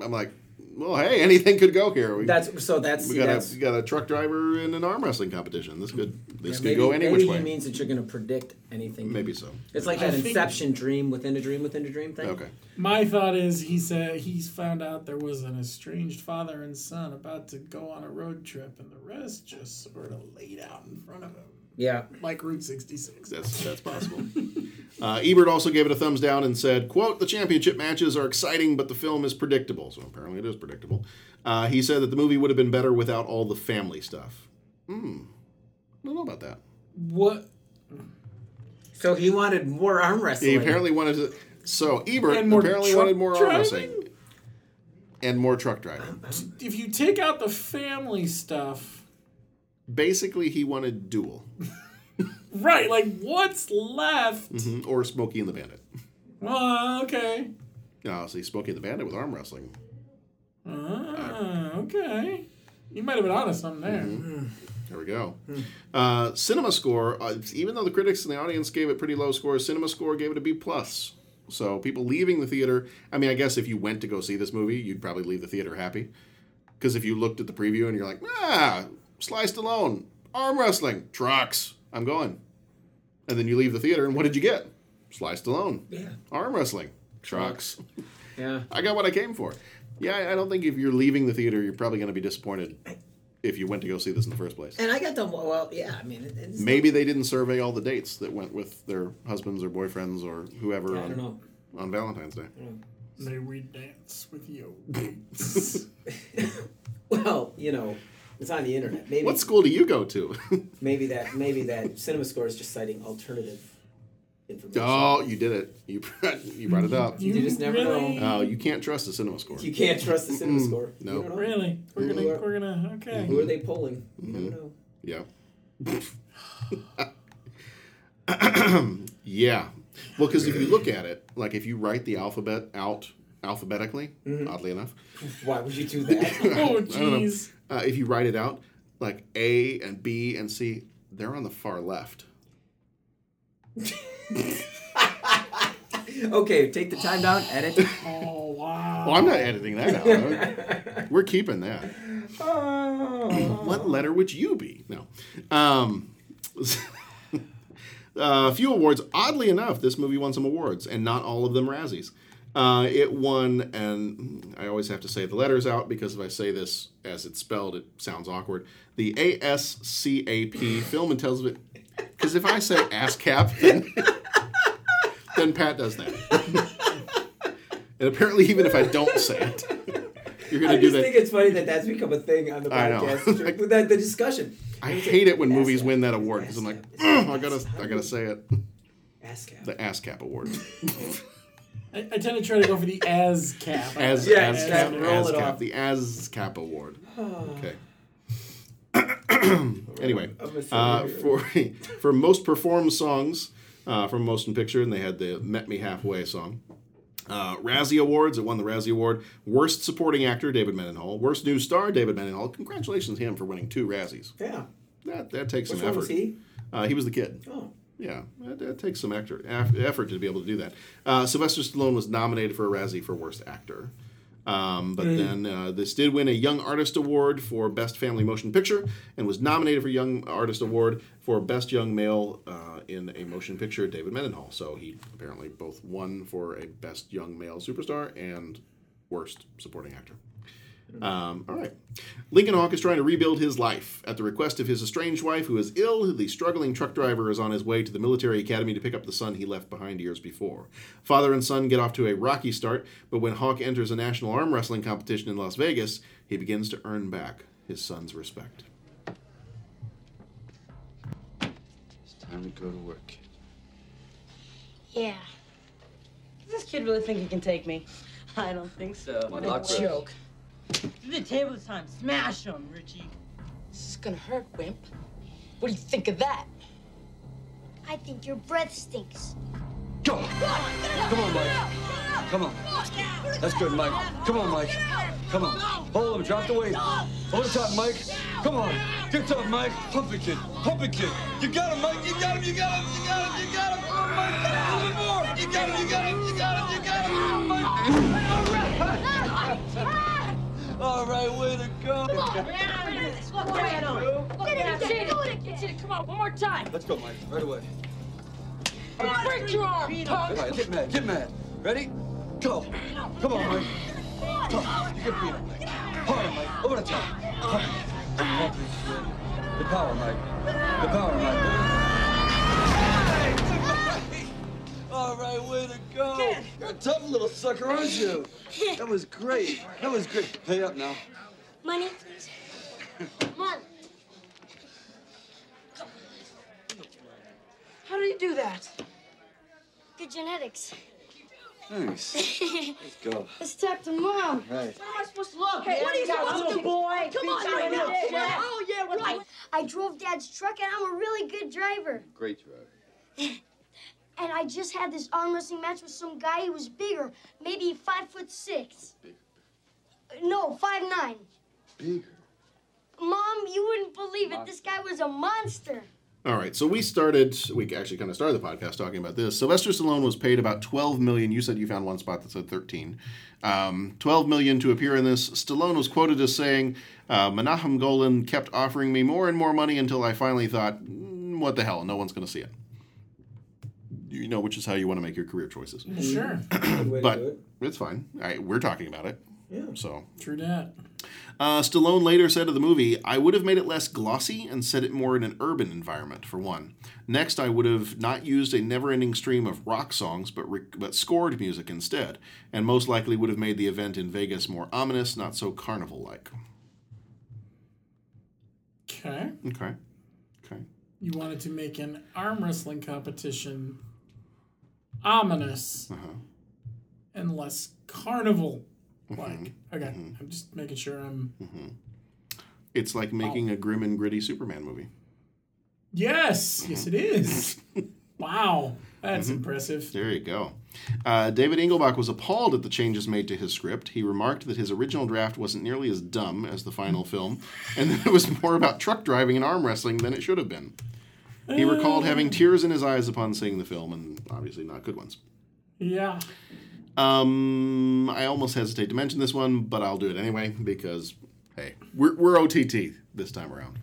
I'm like, well, hey, anything could go here. We, That's so that's we got that's a we got a truck driver in an arm wrestling competition. This could this could maybe, go any maybe which he way. means that you're going to predict anything. Maybe so. It's like I that Inception dream within a dream within a dream thing. Okay. My thought is he said he's found out there was an estranged father and son about to go on a road trip, and the rest just sort of laid out in front of him, Yeah. like Route 66. That's that's possible. uh, Ebert also gave it a thumbs down and said, "quote The championship matches are exciting, but the film is predictable." So apparently, it is predictable. Uh, he said that the movie would have been better without all the family stuff. Hmm. I don't know about that. What? So he wanted more arm wrestling. He apparently wanted to. So Ebert more apparently wanted more arm wrestling and more truck driving. If you take out the family stuff, Basically, he wanted Duel right? Like what's left? Mhm. or Smokey and the Bandit. Well, okay. No, see, Smokey and the Bandit with arm wrestling. Ah, okay. You might have been honest on there. There we go. Uh, cinema score, uh, even though the critics and the audience gave it pretty low scores, Cinema Score gave it a B plus. So people leaving the theater, I mean, I guess if you went to go see this movie, you'd probably leave the theater happy. Because if you looked at the preview and you're like, ah, Sly Stallone, arm wrestling, trucks, I'm going. And then you leave the theater, and what did you get? Sly Stallone, Yeah. arm wrestling, trucks. <laughs> Yeah. I got what I came for. Yeah, I- I don't think if you're leaving the theater, you're probably going to be disappointed if you went to go see this in the first place. And I got the well, yeah. I mean, it's Maybe they didn't survey all the dates that went with their husbands or boyfriends or whoever I on, don't know. on Valentine's Day. May we dance with you? <laughs> <laughs> Well, you know, It's on the internet. Maybe What school do you go to? <laughs> maybe that maybe that cinema score is just citing alternative information. oh, you did it. You you brought it up. You just never Really? know. Oh, you can't trust the cinema score. You can't trust the cinema score. no. You. Really? We're Who gonna we're gonna okay. Who are they polling? You Mm-hmm. never know. Yeah. <laughs> yeah. Well, because if you look at it, like if you write the alphabet out alphabetically, Mm-hmm. oddly enough, Why would you do that? Oh <laughs> I don't know. jeez. Uh, if you write it out, like A and B and C, they're on the far left. <laughs> okay, take the time down, edit. <laughs> Oh wow. Well, I'm not editing that out. We're keeping that. Oh. what letter would you be? No. Um, a few awards. Oddly enough, this movie won some awards, and not all of them Razzies. Uh, it won, and I always have to say the letters out because if I say this as it's spelled, it sounds awkward. The ASCAP Film and Television. Because if I say ASCAP, then, then Pat does that. and apparently, even if I don't say it, you're going I to do just that. think it's funny that that's become a thing on the I know. podcast. <laughs> the, the discussion. I hate like, it when movies win that award because I'm like, I gotta, I gotta say it. ASCAP. The ASCAP award. <laughs> I, I tend to try to go for the as cap. <laughs> As, Yeah, as, ASCAP, roll it ASCAP, off. The ASCAP award. <sighs> Okay. <clears throat> anyway, uh, for <laughs> for most performed songs uh, from Motion Picture, and they had the "Meet Me Halfway" song. Uh, Razzie Awards. It won the Razzie Award. Worst Supporting Actor, David Mendenhall. Worst New Star, David Mendenhall. Congratulations to him for winning two Razzies. Yeah. That that takes Which some one effort. was he? Uh, he was the kid. Oh. Yeah, it, that takes some effort, eff- effort to be able to do that. Uh, Sylvester Stallone was nominated for a Razzie for Worst Actor. Um, but then uh, this did win a Young Artist Award for Best Family Motion Picture and was nominated for Young Artist Award for Best Young Male uh, in a Motion Picture, David Mendenhall. So he apparently both won for a Best Young Male Superstar and Worst Supporting Actor. Um, all right. Lincoln Hawk is trying to rebuild his life. At the request of his estranged wife, who is ill, the struggling truck driver is on his way to the military academy to pick up the son he left behind years before. Father and son get off to a rocky start, but when Hawk enters a national arm wrestling competition in Las Vegas, he begins to earn back his son's respect. It's time to go to work. Yeah. Does this kid really think he can take me? I don't think so. What What a Rich. joke. Do the table this time. Smash him, Richie. This is gonna hurt, Wimp. What do you think of that? I think your breath stinks. Go! Come on, Mike. Come on. That's good, Mike. Come on, Mike. Come on. Hold him. Drop the weight. Hold it tight, Mike. Come on. Get tough, Mike. Pump it, kid. Pump it, kid. You got him, Mike. You got him. You got him. You got him. You got him. Come on, Mike. A little more. You got him. You got him. You got him. You got him. Come on, Mike. All right, way to go. Come on, Get out of here. Get you to come on, one more time. Let's go, Mike. Right away. Break your arm, All right, get mad. Get mad. Ready? Go. Come on, Mike. Come on. You can beat him, Mike. Harder, Mike. Over the top. Pump it. Pump it. The power, Mike. The power, Mike. All right, way to go. You're a tough little sucker, aren't you? That was great. That was great. Pay up now. Money, please. Come on. How do you do that? Good genetics. Nice. Let's go. <laughs> Let's talk to mom. Right. How am I supposed to look? Hey, what are you supposed to do? boy? Come on, right now. up. Yeah. Oh, yeah, right. I drove Dad's truck, and I'm a really good driver. Great drive. <laughs> And I just had this arm wrestling match with some guy who was bigger, maybe five foot six. Bigger. No, five nine. Bigger. Mom, you wouldn't believe it. This guy was a monster. All right, so we started. We actually kind of started the podcast talking about this. Sylvester Stallone was paid about twelve million. You said you found one spot that said thirteen. Um, twelve million to appear in this. Stallone was quoted as saying, uh, "Menachem Golan kept offering me more and more money until I finally thought, "Mm, what the hell? No one's going to see it." You know, which is how you want to make your career choices. Sure. <clears throat> Good way to but do it. it's fine. All right, we're talking about it. Yeah. So True that. uh, Stallone later said of the movie, I would have made it less glossy and set it more in an urban environment, for one. Next, I would have not used a never ending stream of rock songs, but, re- but scored music instead, and most likely would have made the event in Vegas more ominous, not so carnival like. Okay. Okay. Okay. You wanted to make an arm wrestling competition ominous Uh-huh. and less carnival Mm-hmm. like. Okay. I'm just making sure I'm. It's like making a grim and gritty Superman movie. Yes. Yes, it is. <laughs> wow. That's Mhm. impressive. There you go. Uh, David Engelbach was appalled at the changes made to his script. He remarked that his original draft wasn't nearly as dumb as the final film, and that it was more about truck driving and arm wrestling than it should have been. He recalled having tears in his eyes upon seeing the film, and obviously not good ones. Yeah. Um, I almost hesitate to mention this one, but I'll do it anyway because, hey, we're, we're OTT this time around,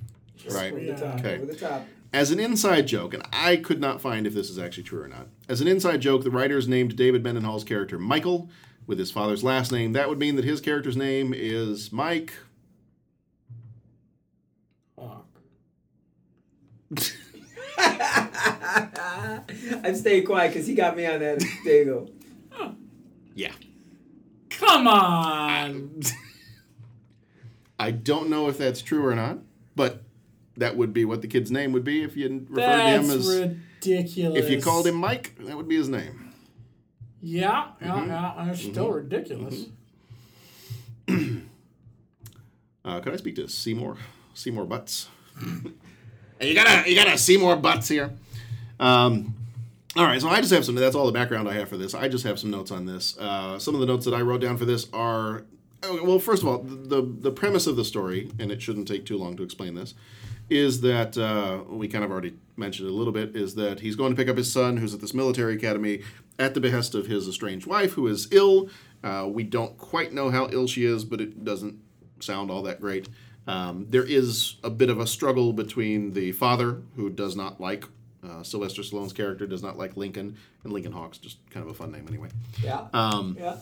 right? The top. Okay. Over the top. As an inside joke, and I could not find if this is actually true or not. As an inside joke, the writers named David Mendenhall's character Michael with his father's last name. That would mean that his character's name is Mike. <laughs> <laughs> I'm staying quiet because he got me on that. There you go. Yeah. Come on. I don't know if that's true or not, but that would be what the kid's name would be if you referred That's to him as. ridiculous. If you called him Mike, that would be his name. Yeah, yeah, Mhm. yeah. That's still Mhm. ridiculous. <clears throat> Uh, could I speak to Seymour? Seymour Butts. <laughs> Hey, you gotta, you gotta Seymour Butts here. Um, all right, so I just have some. That's all the background I have for this. I just have some notes on this. Uh, some of the notes that I wrote down for this are, well, first of all, the the premise of the story, and it shouldn't take too long to explain this, is that uh, we kind of already mentioned it a little bit. Is that he's going to pick up his son, who's at this military academy, at the behest of his estranged wife, who is ill. Uh, we don't quite know how ill she is, but it doesn't sound all that great. Um, there is a bit of a struggle between the father, who does not like uh, Sylvester Stallone's character, does not like Lincoln, and Lincoln Hawk's just kind of a fun name anyway. Yeah. Um, yeah.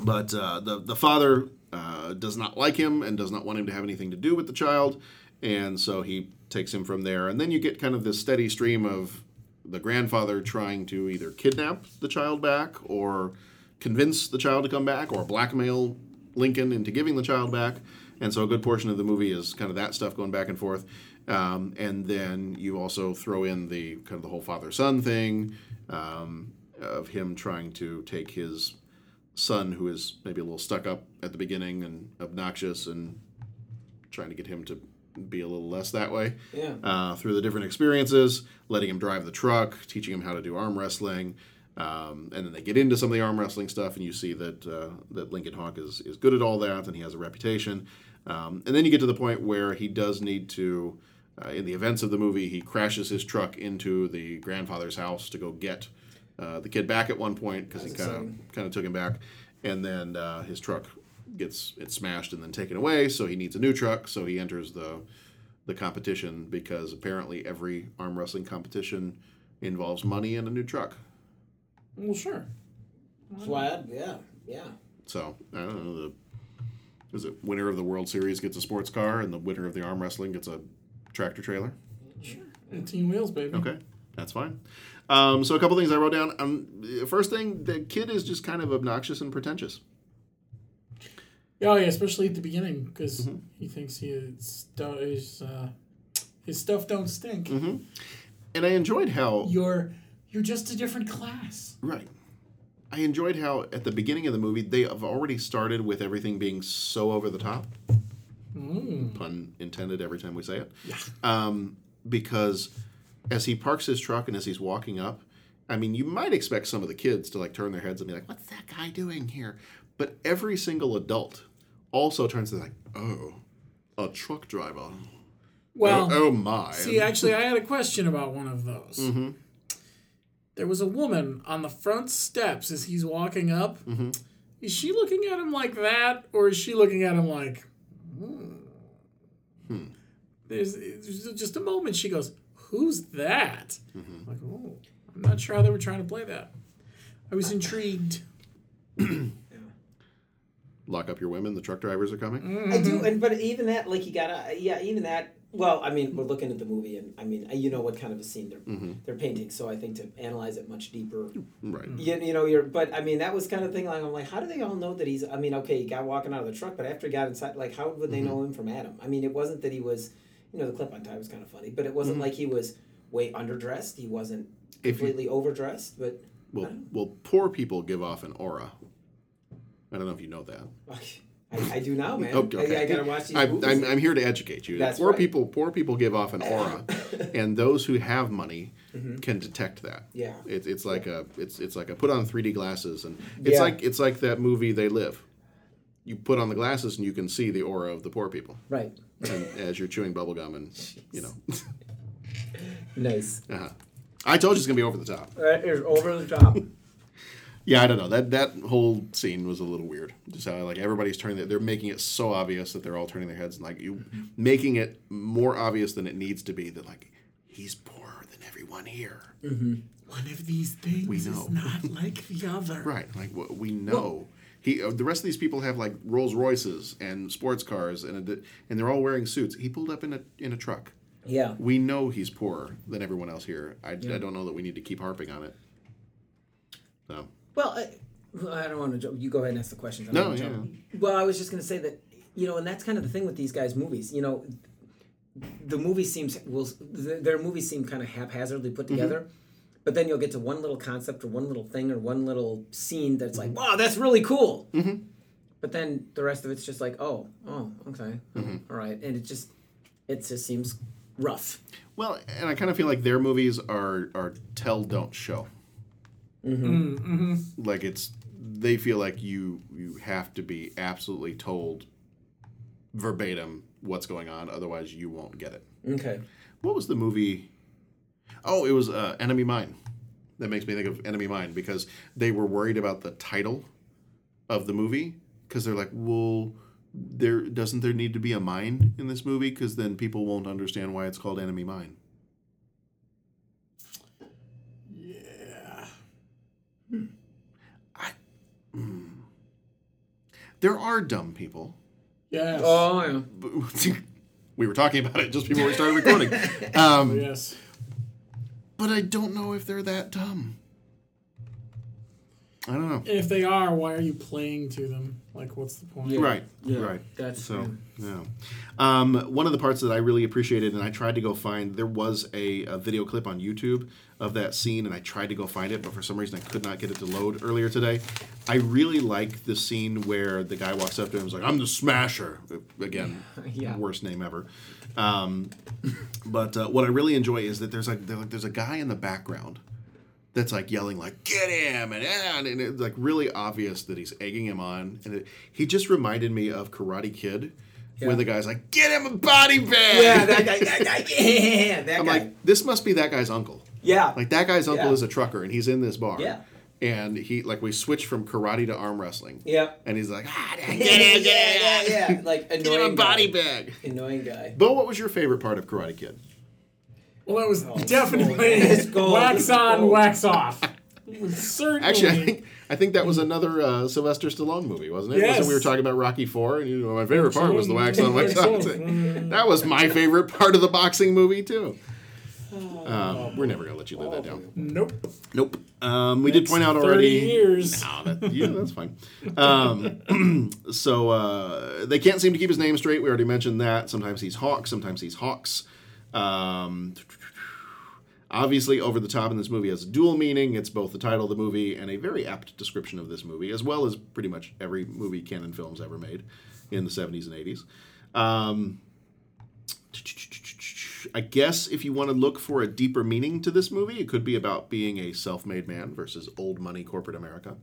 But uh, the the father uh, does not like him and does not want him to have anything to do with the child, and so he takes him from there. And then you get kind of this steady stream of the grandfather trying to either kidnap the child back or convince the child to come back or blackmail Lincoln into giving the child back. And so a good portion of the movie is kind of that stuff going back and forth. Um, and then you also throw in the kind of the whole father son thing um, of him trying to take his son, who is maybe a little stuck up at the beginning and obnoxious, and trying to get him to be a little less that way. Yeah. Uh, through the different experiences, letting him drive the truck, teaching him how to do arm wrestling. Um, and then they get into some of the arm wrestling stuff, and you see that uh, that Lincoln Hawk is is good at all that, and he has a reputation. Um, and then you get to the point where he does need to, uh, in the events of the movie, he crashes his truck into the grandfather's house to go get uh, the kid back at one point because he kind of kind of took him back, and then uh, his truck gets it's smashed and then taken away, so he needs a new truck. So he enters the the competition because apparently every arm wrestling competition involves money and a new truck. Well, sure. Swag. Yeah. Yeah. So I don't know the is it winner of the World Series gets a sports car and the winner of the arm wrestling gets a tractor trailer. 18 wheels, baby. Okay, that's fine. Um, so a couple things I wrote down. Um, first thing, the kid is just kind of obnoxious and pretentious. Oh yeah, especially at the beginning because Mm-hmm. he thinks he is, his uh, his stuff don't stink. Mm-hmm. And I enjoyed how You're you're just a different class. Right. I enjoyed how at the beginning of the movie they have already started with everything being so over the top. Mm. Pun intended every time we say it. Yeah. Um, because as he parks his truck and as he's walking up, I mean, you might expect some of the kids to like turn their heads and be like, "What's that guy doing here?" But every single adult also turns to like, "Oh, a truck driver." Well, oh, oh my. See, actually, I had a question about one of those. Mhm. There was a woman on the front steps as he's walking up. Mm-hmm. Is she looking at him like that, or is she looking at him like? Hmm. Hmm. There's, there's just a moment. She goes, "Who's that?" Mm-hmm. Like, oh, I'm not sure how they were trying to play that. I was intrigued. Lock up your women. The truck drivers are coming. I do, and but even that, like you gotta, yeah, even that. Well, I mean, we're looking at the movie, and I mean, you know what kind of a scene they're Mhm. they're painting. So I think to analyze it much deeper, Right. you, you know, you're. But I mean, that was kind of thing. Like I'm like, how do they all know that he's? I mean, okay, he got walking out of the truck, but after he got inside, like, how would they Mhm. know him from Adam? I mean, it wasn't that he was. you know the clip on tie was kind of funny, but it wasn't Mhm. like he was way underdressed. He wasn't If you- completely overdressed, but Well, well, poor people give off an aura. I don't know if you know that. <laughs> I, I do now, man. Okay. I, I gotta watch these I'm, movies. I'm, I'm here to educate you. That's poor right. people, poor people give off an aura, <laughs> and those who have money Mhm. can detect that. Yeah. It's it's like a it's it's like a put on 3D glasses, and it's Yeah. like it's like that movie They Live. You put on the glasses and you can see the aura of the poor people. Right. And as you're chewing bubble gum and you know. <laughs> nice. uh-huh. I told you it's gonna be over the top. It is over the top. <laughs> Yeah, I don't know. That that whole scene was a little weird. Just how like everybody's turning their, they're making it so obvious that they're all turning their heads and like you making it more obvious than it needs to be that like he's poorer than everyone here. mm-hmm. One of these things We know. is not <laughs> like the other. Right. Like wh- we know. he uh, the rest of these people have like Rolls Royces and sports cars and a, and they're all wearing suits. He pulled up in a in a truck. Yeah. We know he's poorer than everyone else here. I, Yeah. I don't know that we need to keep harping on it. So Well, I, I don't want to. Jump. You go ahead and ask the questions. I No, yeah. jump. Well, I was just going to say that you know, and that's kind of the thing with these guys' movies. You know, the movie seems will th- their movies seem kind of haphazardly put Mm-hmm. together. But then you'll get to one little concept or one little thing or one little scene that's like, wow, that's really cool. Mm-hmm. But then the rest of it's just like, oh, oh, okay, Mhm. all right, and it just it just seems rough. Well, and I kind of feel like their movies are are tell don't show. Mm-hmm. Mm-hmm. Like it's they feel like you you have to be absolutely told verbatim what's going on, otherwise you won't get it. Okay. What was the movie? Oh, it was uh, Enemy Mine. That makes me think of Enemy Mine because they were worried about the title of the movie because they're like, well, there doesn't there need to be a mine in this movie because then people won't understand why it's called Enemy Mine. Yeah. There are dumb people. Yes. Oh yeah. <laughs> we were talking about it just before we started recording. <laughs> Um, yes. But I don't know if they're that dumb. I don't know. If they are, why are you playing to them? Like, what's the point? Right. Yeah, right. that's so. true. Yeah. Um, one of the parts that I really appreciated, and I tried to go find, there was a, a video clip on YouTube of that scene, and I tried to go find it, but for some reason I could not get it to load earlier today. I really like the scene where the guy walks up to him and is like, "I'm the Smasher." Again, <laughs> Yeah. worst name ever. Um, but uh, what I really enjoy is that there's like there- there's a guy in the background that's like yelling like get him and and, and it's like really obvious that he's egging him on and it, he just reminded me of karate kid Yeah. when the guy's like get him a body bag Yeah, that guy, that guy, yeah, that <laughs> i'm guy. like this must be that guy's uncle yeah, like that guy's uncle Yeah. is a trucker and he's in this bar Yeah. and he like we switch from karate to arm wrestling yeah, and he's like ah, <laughs> yeah, yeah, yeah, yeah, like <laughs> get him annoying a body guy. bag Annoying guy. But what was your favorite part of Karate Kid? Well, that was Oh, definitely. It's gold. wax It's on, gold. wax off. Certainly. Actually, I think I think that was another uh, Sylvester Stallone movie, wasn't it? Wasn't we were talking about Rocky Four, and you know, my favorite part was the wax on, wax Wax off. off. thing. That was my favorite part of the boxing movie too. Um, we're never gonna let you live that down. Nope. Nope. Um, we did point out 30 already. years. No, that, yeah, that's fine. Um, <clears throat> so uh, they can't seem to keep his name straight. We already mentioned that. Sometimes he's Hawk. Sometimes he's Hawks. Um, obviously, over the top in this movie has a dual meaning. It's both the title of the movie and a very apt description of this movie, as well as pretty much every movie Cannon Films ever made in the 70s and 80s. Um, I guess if you want to look for a deeper meaning to this movie, it could be about being a self-made man versus old money corporate America,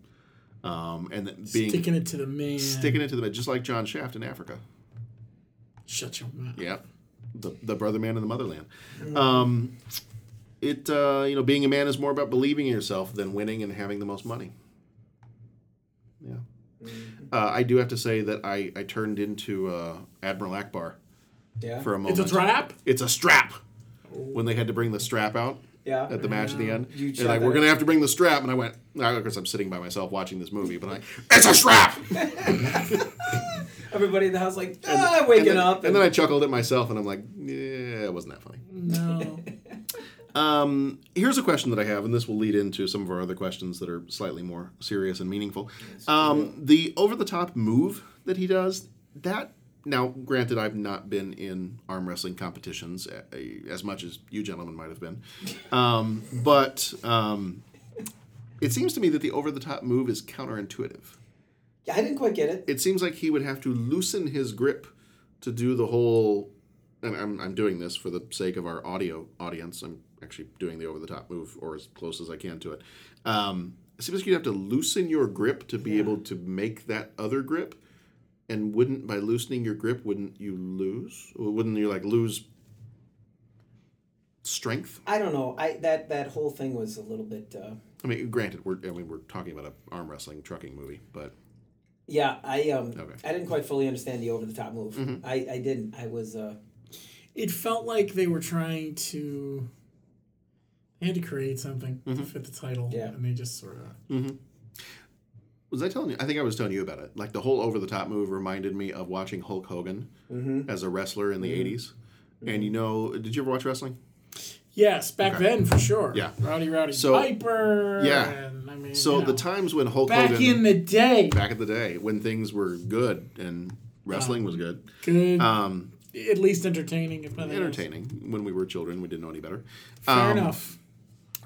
um, and being Sticking it to the man. sticking it to the man, just like John Shaft in Africa. Shut your mouth. Yeah, the the brother man in the motherland. Um, it uh, you know being a man is more about believing in yourself than winning and having the most money. Yeah, uh, I do have to say that I I turned into uh, Admiral Ackbar Yeah. for a moment. It's moment. a trap? It's a strap. When they had to bring the strap out Yeah. at the match at the end, You they're like, "We're gonna have to bring the strap," and I went, "Of course, I'm sitting by myself watching this movie, but I'm like, it's a strap." <laughs> Everybody in the house like ah, waking and then, up, and then I chuckled at myself, and I'm like, "Yeah, it wasn't that funny." No. <laughs> Um, here's a question that I have, and this will lead into some of our other questions that are slightly more serious and meaningful. Um, the over the top move that he does, that now, granted, I've not been in arm wrestling competitions as much as you gentlemen might have been, um, but um, it seems to me that the over the top move is counterintuitive. Yeah, I didn't quite get it. It seems like he would have to loosen his grip to do the whole. And I'm, I'm doing this for the sake of our audio audience. I'm actually doing the over the top move, or as close as I can to it. Um, it seems like you'd have to loosen your grip to be able to make that other grip. And wouldn't by loosening your grip, wouldn't you lose? Wouldn't you like lose strength? I don't know. I that that whole thing was a little bit. Uh, I mean, granted, we're I mean we're talking about an arm wrestling trucking movie, but yeah, I um, Okay. I didn't quite fully understand the over the top move. Mhm. I I didn't. I was uh, It felt like they were trying to. They had to create something Mm-hmm. to fit the title, Yeah. and they just sort of. hmm Was I telling you? I think I was telling you about it. Like the whole over the top move reminded me of watching Hulk Hogan Mhm. as a wrestler in the Mhm. 80s. And you know, did you ever watch wrestling? Yes, back Okay. then for sure. Yeah. Rowdy Rowdy So- Piper. Yeah. And, I mean, So you the times when Hulk Hogan back Hogan in the day, back in the day when things were good and wrestling was good. good, Um, at least entertaining, if nothing else. entertaining. When we were children, we didn't know any better. Fair Um, enough.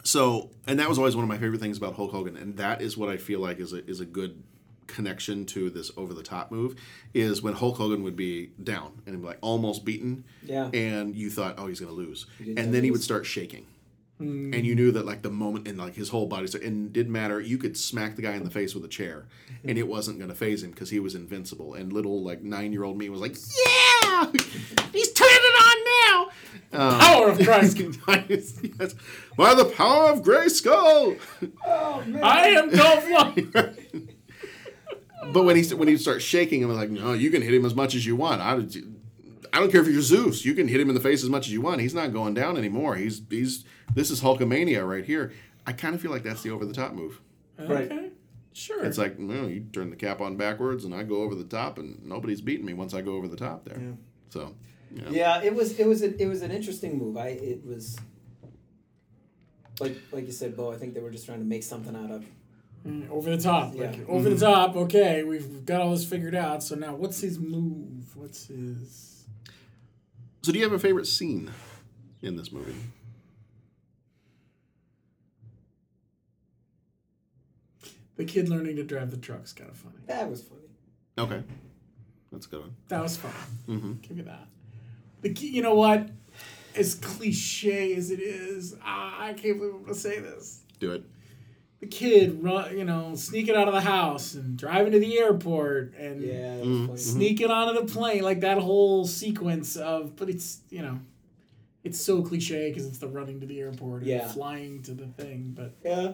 So, and that was always one of my favorite things about Hulk Hogan, and that is what I feel like is a, is a good connection to this over the top move is when Hulk Hogan would be down and be like almost beaten, Yeah. and you thought, oh, he's gonna lose, and then he he would start shaking. Mm. And you knew that like the moment and like his whole body started, and it didn't matter. You could smack the guy in the face with a chair, and it wasn't going to phase him because he was invincible. And little like nine year old me was like, "Yeah, <laughs> he's turning it on now." Um, Power of Christ. <laughs> yes. By the power of Grayskull. I am Dolph Lundgren. <laughs> But when he when he starts shaking, I'm like, no, you can hit him as much as you want. I, I don't care if you're Zeus. You can hit him in the face as much as you want. He's not going down anymore. He's he's this is Hulkamania right here. I kind of feel like that's the over the top move. Okay. Sure. It's like well, you turn the cap on backwards, and I go over the top, and nobody's beating me once I go over the top there. So, yeah. yeah, it was it was a, it was an interesting move. I it was like like you said, Bo. I think they were just trying to make something out of. Mm, over the top. Yeah. Like, over the top. Okay, we've got all this figured out. So now, what's his move? What's his? So, do you have a favorite scene in this movie? The kid learning to drive the truck's kind of funny. That was funny. Okay, that's a good one. That was fun. Mm-hmm. Give me that. The key, you know what? As cliche as it is, ah, I can't believe I'm gonna say this. Do it. The kid, run, you know, sneaking out of the house and driving to the airport and Yeah, Mm-hmm. sneaking onto the plane, like that whole sequence of. But it's you know, it's so cliche because it's the running to the airport and Yeah. flying to the thing. But Yeah.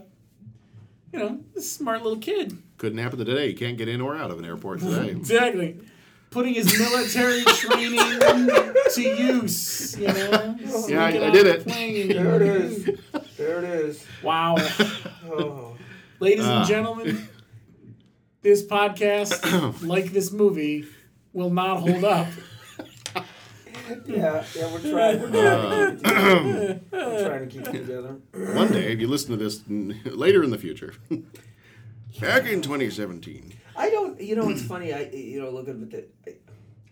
you know, this smart little kid. Couldn't happen today. You can't get in or out of an airport today. <laughs> Exactly. Putting his military <laughs> training to use, you know. Yeah, I- I did it. plane. There it is. There it is. Wow. Oh. Ladies Ah. and gentlemen, this podcast, <coughs> like this movie, will not hold up. Yeah, yeah, we're trying. We're trying, to, keep it together. we're trying to keep it together. One day, if you listen to this <laughs> later in the future, <laughs> back in 2017. I don't. You know, it's <clears throat> funny. I you know look at the.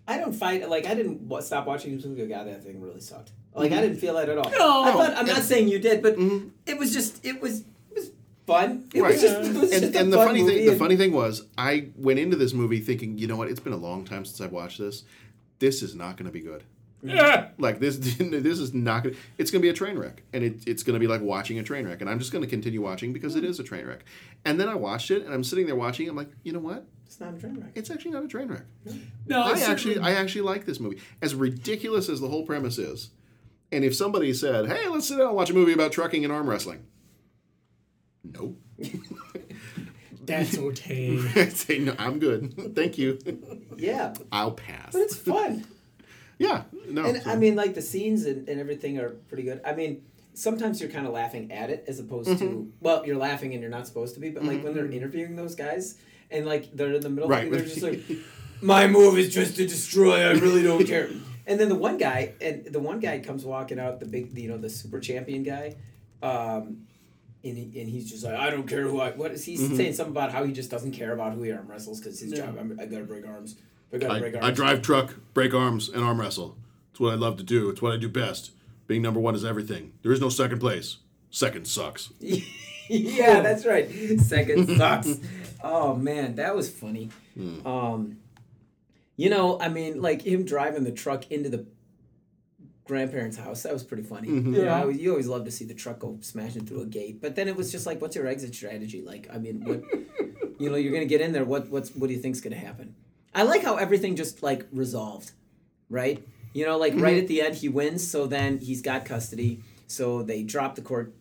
I, don't fight like I didn't stop watching this movie. God, that thing really sucked. Like I mm-hmm. didn't feel that at all. No. I thought, I'm not saying you did, but mm-hmm. it was just it was it was fun. It Right. was just it was and, just and the fun funny thing, the funny thing was, I went into this movie thinking, you know what? It's been a long time since I've watched this. This is not going to be good. Yeah. Like this, <laughs> this is not going. to It's going to be a train wreck, and it, it's going to be like watching a train wreck. And I'm just going to continue watching because it hmm. is a train wreck. And then I watched it, and I'm sitting there watching. I'm like, you know what? It's not a train wreck. It's actually not a train wreck. No, I actually, certainly- I actually like this movie. As ridiculous as the whole premise is, and if somebody said, "Hey, let's sit down and watch a movie about trucking and arm wrestling," no, <laughs> That's okay. I'd <laughs> say no. I'm good. Thank you. Yeah, I'll pass. but it's fun. Yeah, no. and so- I mean, like the scenes and, and everything are pretty good. I mean, sometimes you're kind of laughing at it as opposed Mm-hmm. to well, you're laughing and you're not supposed to be. But like when they're interviewing those guys and like they're in the middle, Right. of it, they're just like, "My move is just to destroy. I really don't care." <laughs> And then the one guy and the one guy comes walking out, the big, you know, the super champion guy. Um, and, he, and he's just like, I don't care who I. What is he Mm-hmm. saying? Something about how he just doesn't care about who he arm wrestles because his Yeah. job. I'm, I gotta break arms. They gotta I, I drive truck, break arms, and arm wrestle. It's what I love to do. It's what I do best. Being number one is everything. There is no second place. Second sucks. <laughs> yeah, that's right. Second <laughs> sucks. oh man, that was funny. Um, you know, I mean, like him driving the truck into the grandparents' house. That was pretty funny. Mhm. You, know, Yeah. I always- you always love to see the truck go smashing through a gate, but then it was just like, what's your exit strategy? Like, I mean, what, you know, you're gonna get in there. What what's what do you think's gonna happen? I like how everything just like resolved, right? You know, like right Mhm. at the end he wins, so then he's got custody. So they drop the court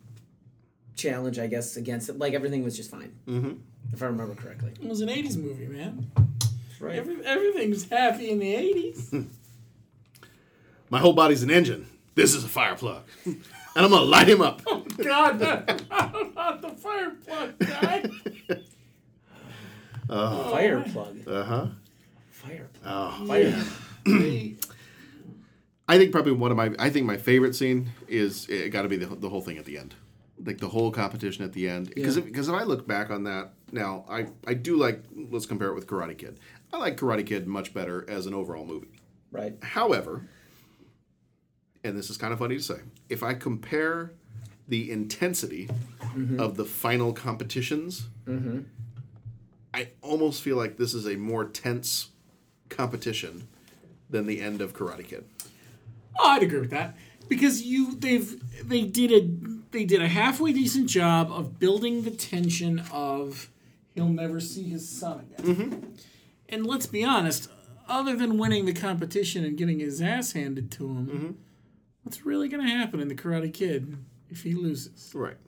challenge, I guess, against it. Like everything was just fine, Mm-hmm. if I remember correctly. It was an '80s movie, man. Right. Every, everything's happy in the '80s. <laughs> My whole body's an engine. This is a fire plug. <laughs> and I'm going to light him up. Oh God, <laughs> I'm not the fire plug guy. Uh, Fire plug. Uh huh. Fire Oh. Fire. <clears throat> I think probably one of my I think my favorite scene is it got to be the, the whole thing at the end, like the whole competition at the end. Because Yeah. if, because if I look back on that now, I I do like let's compare it with Karate Kid. I like Karate Kid much better as an overall movie. Right. However, and this is kind of funny to say, if I compare the intensity Mhm. of the final competitions, Mm-hmm. I almost feel like this is a more tense competition than the end of Karate Kid. Oh, I'd agree with that because you they've they did a they did a halfway decent job of building the tension of he'll never see his son again. Mm-hmm. And let's be honest, other than winning the competition and getting his ass handed to him, mm-hmm. what's really going to happen in the Karate Kid if he loses? Right.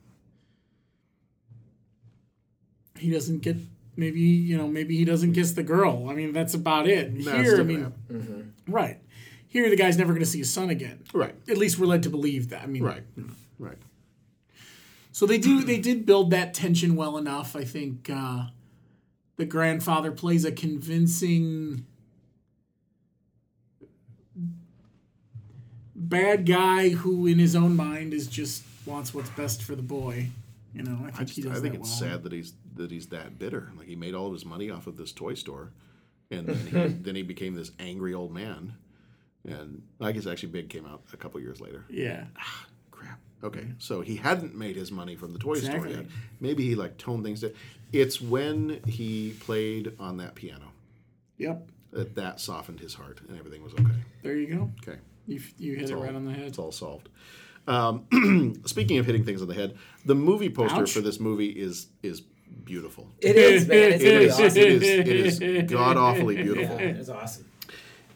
He doesn't get maybe you know maybe he doesn't kiss the girl. I mean that's about it. That's Here, I mean, Mm-hmm. right. Here, the guy's never going to see his son again. Right. At least we're led to believe that. I mean, Right. Right. So they do they did build that tension well enough. I think uh, the grandfather plays a convincing bad guy who, in his own mind, is just wants what's best for the boy. You know, I think I, just, he does I think that it's well. sad that he's that he's that bitter. Like he made all of his money off of this toy store, and then he, <laughs> then he became this angry old man. And I guess actually Big came out a couple years later. Yeah. Crap. Okay, so he hadn't made his money from the toy store Exactly. yet. Maybe he like toned things down. It's when he played on that piano Yep. that that softened his heart, and everything was okay. There you go. Okay. You, you hit It's it all- right on the head. It's all solved. Um, <clears throat> speaking of hitting things on the head, the movie poster Ouch. for this movie is is beautiful. It is, man. <laughs> It's It really is. awesome. It is. It is god awfully beautiful. Yeah, it's awesome.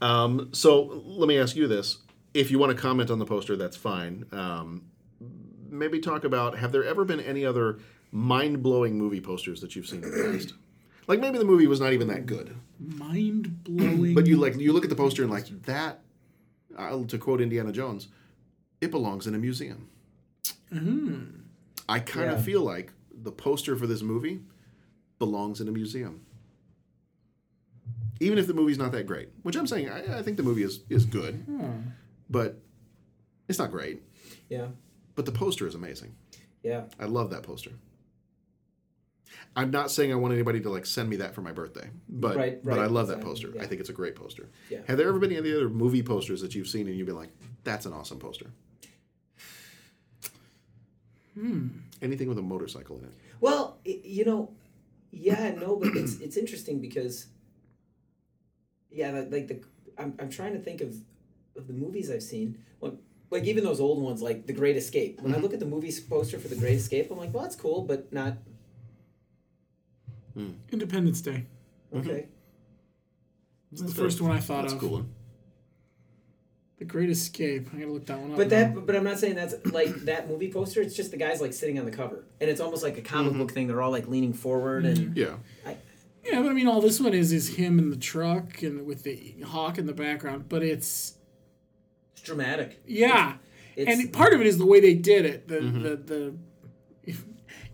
Um, so let me ask you this: If you want to comment on the poster, that's fine. Um, maybe talk about: Have there ever been any other mind-blowing movie posters that you've seen in the past? Like maybe the movie was not even that good, Mind blowing. but you like you look at the poster and like that. Uh, to quote Indiana Jones, it belongs in a museum. Mm. I kind of Yeah. feel like the poster for this movie belongs in a museum. Even if the movie's not that great, which I'm saying, I, I think the movie is, is good, Hmm. but it's not great. Yeah. But the poster is amazing. Yeah. I love that poster. I'm not saying I want anybody to like send me that for my birthday, but Right, but I right, love that poster. yeah. I think it's a great poster. Yeah. Have there ever been any other movie posters that you've seen and you've been like, "That's an awesome poster"? Hmm. Anything with a motorcycle in it? Well, i you know, yeah, no, but it's it's interesting because, yeah, like, like the I'm I'm trying to think of of the movies I've seen. Well, like even those old ones, like The Great Escape. When I look at the movie poster for The Great Escape, I'm like, well, that's cool, but not Independence Day. okay. It's the first one I thought That's of. cool. The Great Escape. I gotta look that one up. But now. that, but I'm not saying that's like that movie poster. It's just the guys like sitting on the cover, and it's almost like a comic book thing. They're all like leaning forward, and Yeah. I, Yeah, but I mean, all this one is is him in the truck and with the hawk in the background. But it's it's dramatic. yeah, It's- and part of it is the way they did it. The Mm-hmm. the the if,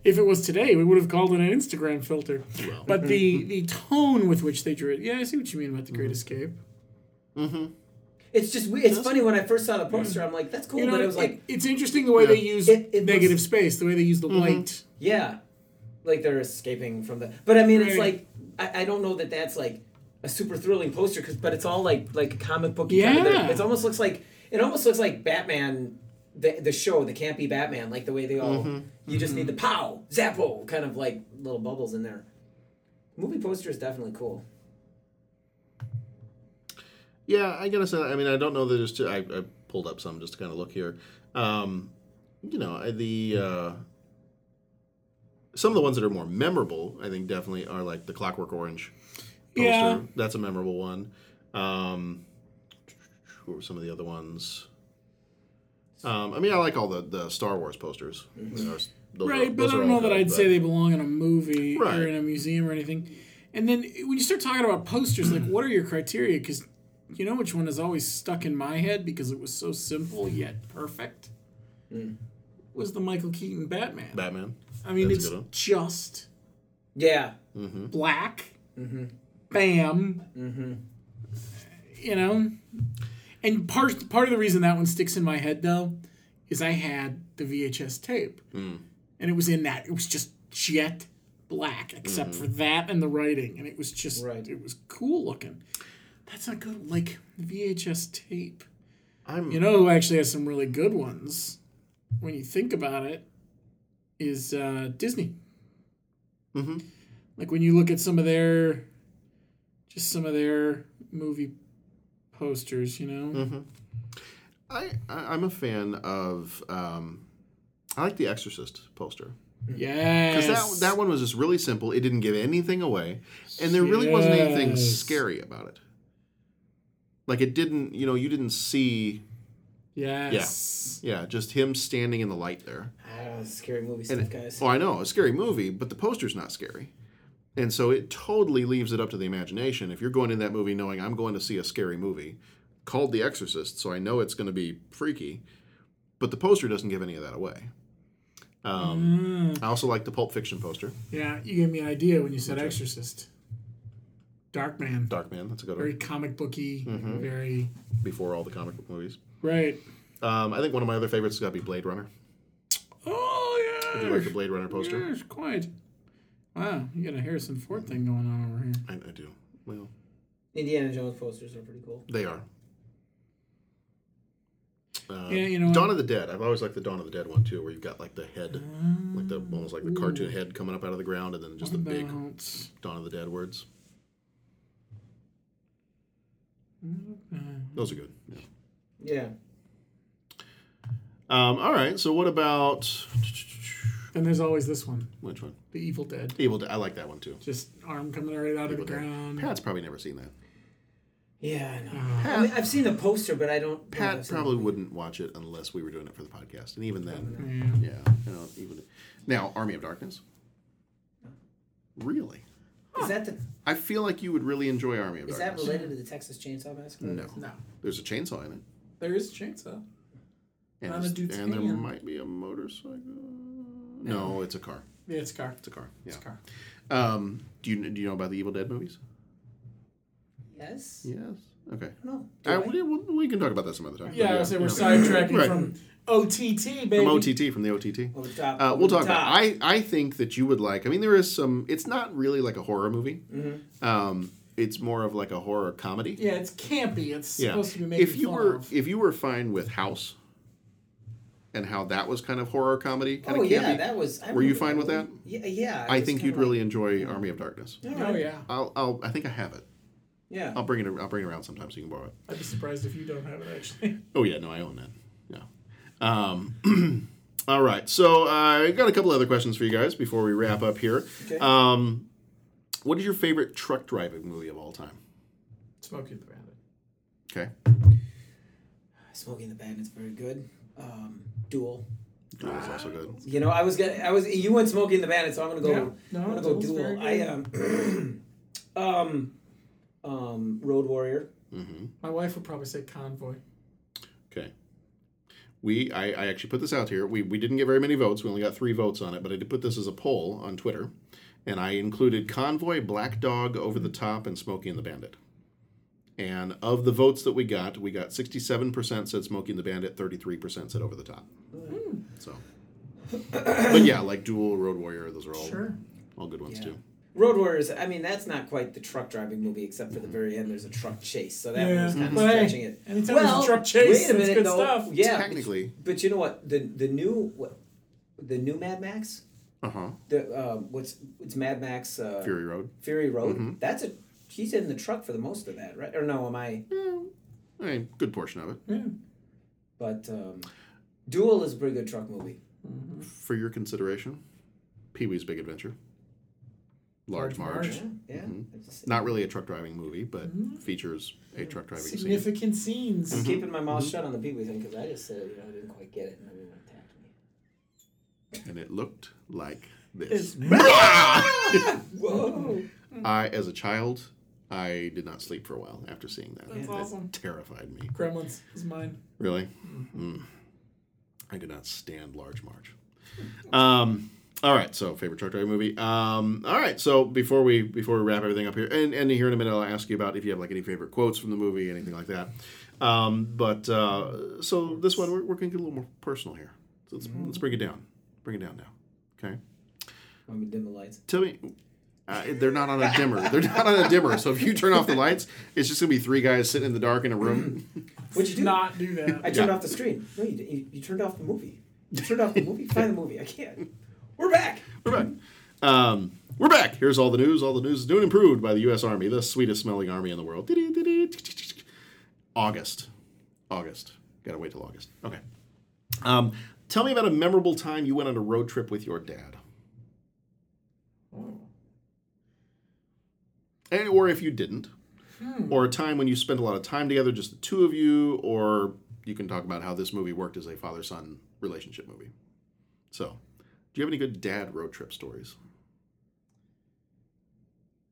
if it was today, we would have called it an Instagram filter. But the <laughs> the tone with which they drew it, yeah, I see what you mean about the Great Escape. Mm-hmm. It's just we- it's funny when I first saw the poster. Mm. I'm like, that's cool, You know, but it was like it's interesting the way Yeah. they use It- it negative looks- space, the way they use the mm-hmm. white. Yeah, like they're escaping from the. But I mean, it's like I, I don't know that that's like a super thrilling poster, cause, but it's all like like a comic book. Kind of, Yeah. it almost looks like it almost looks like Batman. The, the show, the campy Batman, like the way they all, Mhm. you just need mm-hmm. the pow, zappo, kind of like little bubbles in there. Movie poster is definitely cool. Yeah, I gotta say, I mean, I don't know that there's. Too, I, I pulled up some just to kind of look here. Um, you know, the uh, some of the ones that are more memorable, I think, definitely are like the Clockwork Orange poster. Yeah. that's a memorable one. Um, who were some of the other ones? Um, I mean, I like all the the Star Wars posters. Those- those are- right, but I don't all know that good, I'd but- say they belong in a movie Right. or in a museum or anything. And then when you start talking about posters, like what are your criteria? Because you know which one is always stuck in my head because it was so simple yet perfect. Was the Michael Keaton Batman? Batman. I mean, That's it's just Yeah. Mm-hmm. black, Mm-hmm. bam, Mm-hmm. you know. And part part of the reason that one sticks in my head though is I had the VHS tape, Mm. and it was in that. It was just jet black, except Mm-hmm. for that and the writing, and it was just Right. it was cool looking. That's not good. Like VHS tape. I'm You know who actually has some really good ones when you think about it is uh, Disney. Mhm. Like when you look at some of their, just some of their movie posters, you know. Mm-hmm. I, I I'm a fan of. Um, I like the Exorcist poster. Yes. Because that, that one was just really simple. It didn't give anything away. And there really wasn't anything scary about it. Like it didn't, you know, you didn't see. Yes. Yeah. Yeah, just him standing in the light there. Ah, scary movie And stuff, guys. Oh, I know, a scary movie, but the poster's not scary. And so it totally leaves it up to the imagination. If you're going in that movie knowing I'm going to see a scary movie called The Exorcist, so I know it's going to be freaky, but the poster doesn't give any of that away. Um, Mm. I also like the Pulp Fiction poster. Yeah, you gave me an idea when you said Exorcist. Darkman. Darkman, that's a good one. Very one. comic booky. Mhm. Very Before all the comic book movies. right. Um, I think one of my other favorites has got to be Blade Runner. Oh yeah. I do like the Blade Runner poster. Yes, quite. Wow, you got a Harrison Ford thing going on over here. I, I do. Well, Indiana Jones posters are pretty cool. they are. Uh, Yeah, you know Dawn what? of the Dead. I've always liked the Dawn of the Dead one too, where you've got like the head, like the almost like the cartoon head coming up out of the ground, and then just the What big about- Dawn of the Dead words. Those are good. Yeah. Yeah. Um, all right. So what about And there's always this one, which one? The Evil Dead. Evil Dead. I like that one too. Just arm coming right out of the Dead. ground. Pat's probably never seen that. Yeah, I know. Uh, I mean, I've seen the poster, but I don't. Pat seen probably wouldn't watch it unless we were doing it for the podcast, and even then, Yeah. yeah, you know, even now, Army of Darkness. Really, Is that the? I feel like you would really enjoy Army of Is that Darkness. related to the Texas Chainsaw Massacre? No. No. There's a chainsaw in it, There is a chainsaw. and, On a it's- dude's and there hand. might be a motorcycle. No, it's a car. Yeah, it's a car. It's a car. Yeah. It's a car. Um, do you do you know about the Evil Dead movies? Yes. Yes. Okay. No. We, we- we can talk about that some other time. Yeah, I was say we're sidetracking Right. from OTT, baby. From OTT, from the OTT. Over the top. Uh, we'll the talk about. top. I I think that you would like. I mean, there is some. It's not really like a horror movie. Mhm. Um, it's more of like a horror comedy. Yeah, it's campy. It's Yeah. supposed to be making If you fun were of. if you were fine with House, and how that was kind of horror comedy, kind Oh of yeah, that was. I were you fine with that? Yeah, yeah. I was think you'd like- really enjoy Army of Darkness. All Oh yeah, I'll, I'll I think I have it. Yeah. I'll bring it. I'll bring it around sometime so you can borrow it. I'd be surprised if you don't have it actually. Oh yeah, no, I own that. Yeah. Um, <clears throat> all right, so uh, I got a couple other questions for you guys before we wrap up here. Okay. Um, what is your favorite truck driving movie of all time? Smokey the Bandit. Okay, Smoking the Bandit's very good. Um, Duel. Duel is also good. You know, I was gonna, I was, you went Smoking the Bandit, so I'm gonna go. Yeah. No, I'm gonna go Duel's very Duel. I um, <clears throat> um, um, Road Warrior. Mm-hmm. My wife would probably say Convoy. Okay. We I, I actually put this out here. We we didn't get very many votes. We only got three votes on it, but I did put this as a poll on Twitter, and I included Convoy, Black Dog, Over the Top, and Smokey and the Bandit. And of the votes that we got, we got 67% said Smokey and the Bandit, 33% said Over the Top. Hmm. So, but yeah, like Duel, Road Warrior, those are all Sure. all good ones Yeah. too. Road Warriors. I mean, that's not quite the truck driving movie, except for the very end. There's a truck chase, so that Yeah. was kind of But hey, stretching it. anytime there's a well, truck chase, wait a that's minute, good though. stuff. Yeah, Technically. But you know what? The the new what, the new Mad Max. Uh huh. The uh, what's it's Mad Max uh, Fury Road. Fury Road. Mhm. That's a he's in the truck for the most of that, right? Or no? Am I? I mean, good portion of it. Yeah. But um, Duel is a pretty good truck movie. For your consideration, Pee Wee's Big Adventure. Large Large Marge. Marge. Yeah. Mhm. It's- Not really a truck driving movie, but features a truck driving scene. Significant scenes. I'm keeping my mouth shut on the Pee Wee thing because I just said you know I didn't quite get it and everyone attacked me. And it looked like this. <laughs> <laughs> Whoa! I, as a child, I did not sleep for a while after seeing that. That's That awesome. terrified me. Gremlins is mine. Really? Mm. I did not stand Large Marge. Um, all right, so favorite truck driving movie. Um, all right, so before we before we wrap everything up here, and, and here in a minute, I'll ask you about if you have like any favorite quotes from the movie, anything like that. Um, but uh, so this one, we're, we're going to get a little more personal here. So let's, let's bring it down. Bring it down now. Okay. Want me to dim the lights? Tell me, uh, they're not on a dimmer. They're not on a dimmer. So if you turn off the lights, it's just gonna be three guys sitting in the dark in a room. <clears throat> What'd you do? Not do that. I turned Yeah. off the screen. No, you, you, you turned off the movie. You turned off the movie. Find the movie. I can't. We're back. We're back. Um, we're back. Here's all the news. All the news is new and improved by the U.S. Army, the sweetest smelling army in the world. August. August. Gotta wait till August. Okay. Um, tell me about a memorable time you went on a road trip with your dad. And, or if you didn't. Or a time when you spent a lot of time together, just the two of you, or you can talk about how this movie worked as a father son relationship movie. So, do you have any good dad road trip stories?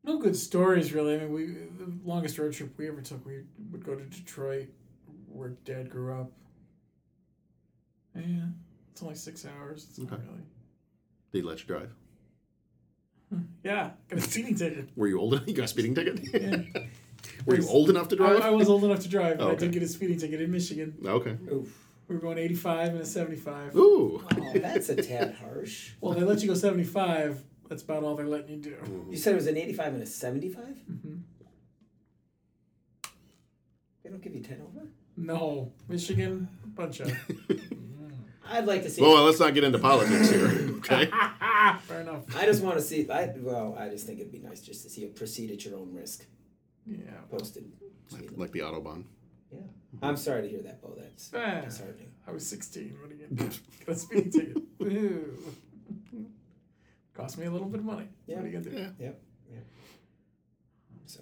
No good stories, really. I mean, we the longest road trip we ever took, we would go to Detroit, where Dad grew up. Yeah, it's only six hours. It's not really. They let you drive. <laughs> Yeah, got a <laughs> speeding ticket. Were you old enough? You got a speeding ticket? Yeah. <laughs> Were you old enough to drive? I, I was old enough to drive, but Oh, I okay. did get a speeding ticket in Michigan. Okay. Oof. We were going 85 and a 75. Ooh. Oh, that's a tad harsh. Well, they let you go 75. That's about all they're letting you do. You said it was an 85 and a 75? Mm-hmm. They don't give you 10 over? No, Michigan, a bunch of. <laughs> I'd like to see. Well, let's not get into politics here. Okay. <laughs> Fair enough. I just want to see. I well, I just think it'd be nice just to see it proceed at your own risk. Yeah. Posted. like, like the Autobahn. Yeah. I'm sorry to hear that, Bo. That's Ah, disheartening. I was 16. What are you going to do? Got a speeding ticket. <laughs> Ooh. Cost me a little bit of money. Yeah. What are you going to do? Yeah. Yep. Yeah. So.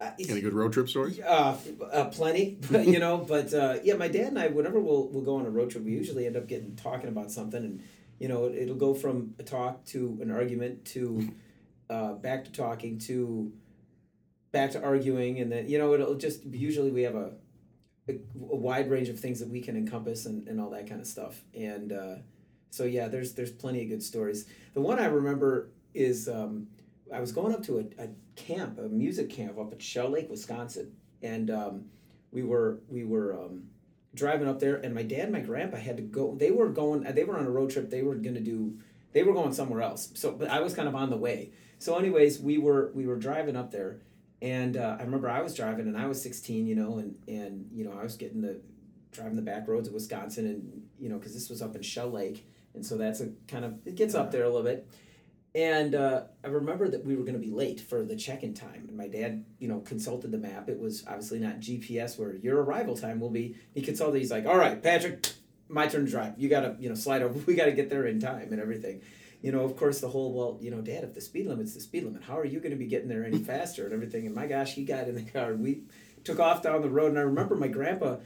Uh, Any good road trip stories? Uh, uh, plenty, <laughs> but, you know. But uh, yeah, my dad and I, whenever we'll we'll go on a road trip, we usually end up getting talking about something, and you know, it, it'll go from a talk to an argument to uh, back to talking to back to arguing, and then you know, it'll just usually we have a a, a wide range of things that we can encompass and, and all that kind of stuff, and uh, so yeah, there's there's plenty of good stories. The one I remember is um, I was going up to a, a camp, a music camp up at Shell Lake, Wisconsin, and um, we were we were um, driving up there, and my dad and my grandpa had to go. They were going. They were on a road trip. They were going to do. They were going somewhere else. So, but I was kind of on the way. So, anyways, we were we were driving up there, and uh, I remember I was driving, and I was sixteen, you know, and and you know I was getting the driving the back roads of Wisconsin, and you know because this was up in Shell Lake, and so that's a kind of it gets up there a little bit. And uh, I remember that we were going to be late for the check-in time, and my dad, you know, consulted the map. It was obviously not GPS where your arrival time will be. He consulted. He's like, "All right, Patrick, my turn to drive. You gotta, you know, slide over. <laughs> We gotta get there in time and everything." You know, of course, the whole well, you know, Dad, if the speed limit's the speed limit, how are you going to be getting there any <laughs> faster and everything? And my gosh, he got in the car and we took off down the road. And I remember my grandpa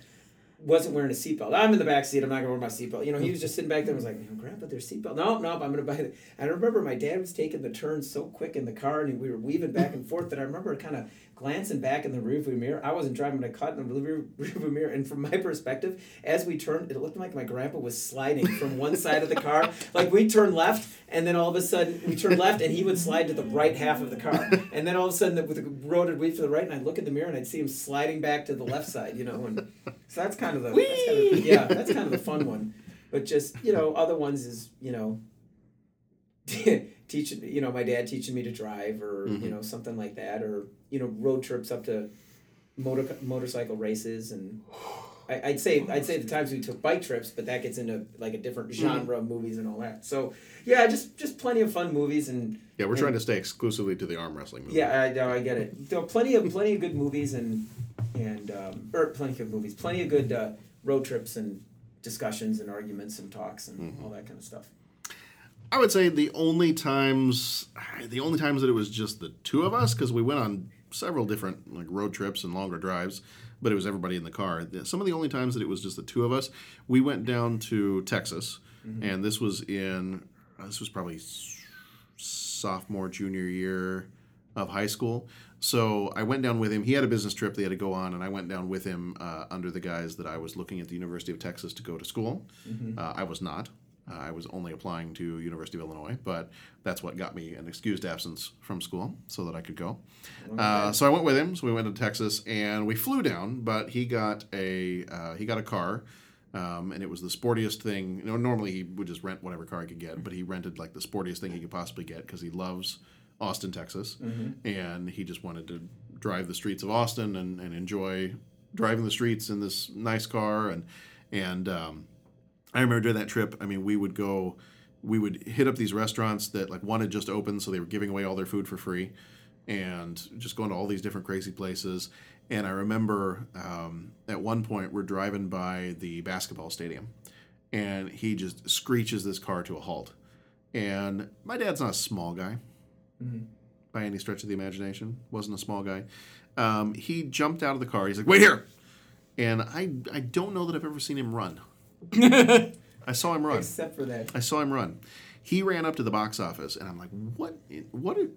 wasn't wearing a seatbelt. I'm in the back seat. I'm not gonna wear my seatbelt. You know, he was just sitting back there. and was like, "Man, Grandpa, there's a seatbelt." No, no, I'm gonna buy it. I remember my dad was taking the turns so quick in the car, and we were weaving back and forth that I remember kind of glancing back in the rearview mirror. I wasn't driving, but I caught in the rear- rearview mirror, and from my <laughs> perspective, as we turned, it looked like my grandpa was sliding from one side of the car. <laughs> Like we turned left, and then all of a sudden we turned left, and he would slide to the right half of the car, <laughs> and then all of a sudden the, the road would weave to the right, and I'd look in the mirror and I'd see him sliding back to the left side. You know, and so that's kind of the that's kind of, yeah, that's kind of the fun one. But just you know, other ones is you know, teaching you know my dad teaching me to drive or Mhm. you know something like that or you know road trips up to motor motorcycle races and I, I'd say I'd say the times we took bike trips, but that gets into like a different genre of movies and all that. So yeah, just just plenty of fun movies and Yeah, we're and- trying to stay exclusively to the arm wrestling movie. yeah, I know, I get it. There are plenty of plenty of good movies and and um, or plenty of good movies, plenty of good uh, road trips and discussions and arguments and talks and Mm-hmm. all that kind of stuff. I would say the only times, the only times that it was just the two of us, because we went on several different like road trips and longer drives, but it was everybody in the car. Some of the only times that it was just the two of us, we went down to Texas, Mhm. and this was in uh, this was probably sophomore junior year of high school. So I went down with him. He had a business trip they had to go on, and I went down with him uh, under the guise that I was looking at the University of Texas to go to school. Mhm. Uh, I was not. Uh, I was only applying to University of Illinois, but that's what got me an excused absence from school so that I could go. Uh, so I went with him. So we went to Texas and we flew down, but he got a uh, he got a car. Um, and it was the sportiest thing. You know, normally he would just rent whatever car he could get, but he rented like the sportiest thing he could possibly get because he loves Austin, Texas, Mhm. and he just wanted to drive the streets of Austin and, and enjoy driving the streets in this nice car. And and um, I remember during that trip, I mean, we would go, we would hit up these restaurants that like one had just opened, so they were giving away all their food for free, and just going to all these different crazy places. And I remember um, at one point we're driving by the basketball stadium, and he just screeches this car to a halt. And my dad's not a small guy Mhm. by any stretch of the imagination. wasn't a small guy. Um, he jumped out of the car. He's like, "Wait here!" And I I don't know that I've ever seen him run. I saw him run. Except for that. I saw him run. He ran up to the box office, and I'm like, "What? What? are-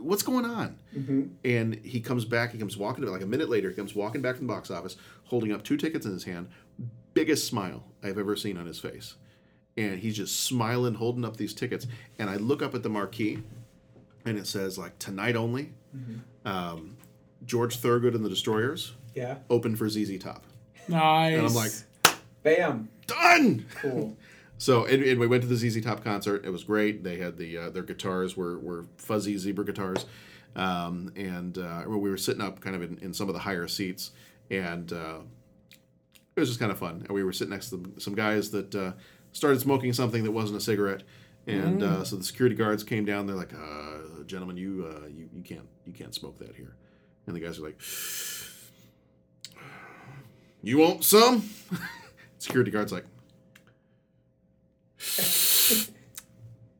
What's going on?" Mhm. And he comes back. He comes walking. To like a minute later, he comes walking back from the box office, holding up two tickets in his hand. Biggest smile I've ever seen on his face, and he's just smiling, holding up these tickets. And I look up at the marquee, and it says like tonight only. Mhm. Um, George Thorogood and the Destroyers. Yeah. Open for ZZ Top. Nice. And I'm like, Bam. done. Cool. <laughs> So and, and we went to the ZZ Top concert. It was great. They had the uh, their guitars were were fuzzy zebra guitars, um, and uh, we were sitting up kind of in, in some of the higher seats, and uh, it was just kind of fun. And we were sitting next to some guys that uh, started smoking something that wasn't a cigarette, and uh, Mm. so the security guards came down. They're like, uh, "Gentlemen, you uh, you you can't you can't smoke that here," and the guys are like. You want some? <laughs> Security guard's like,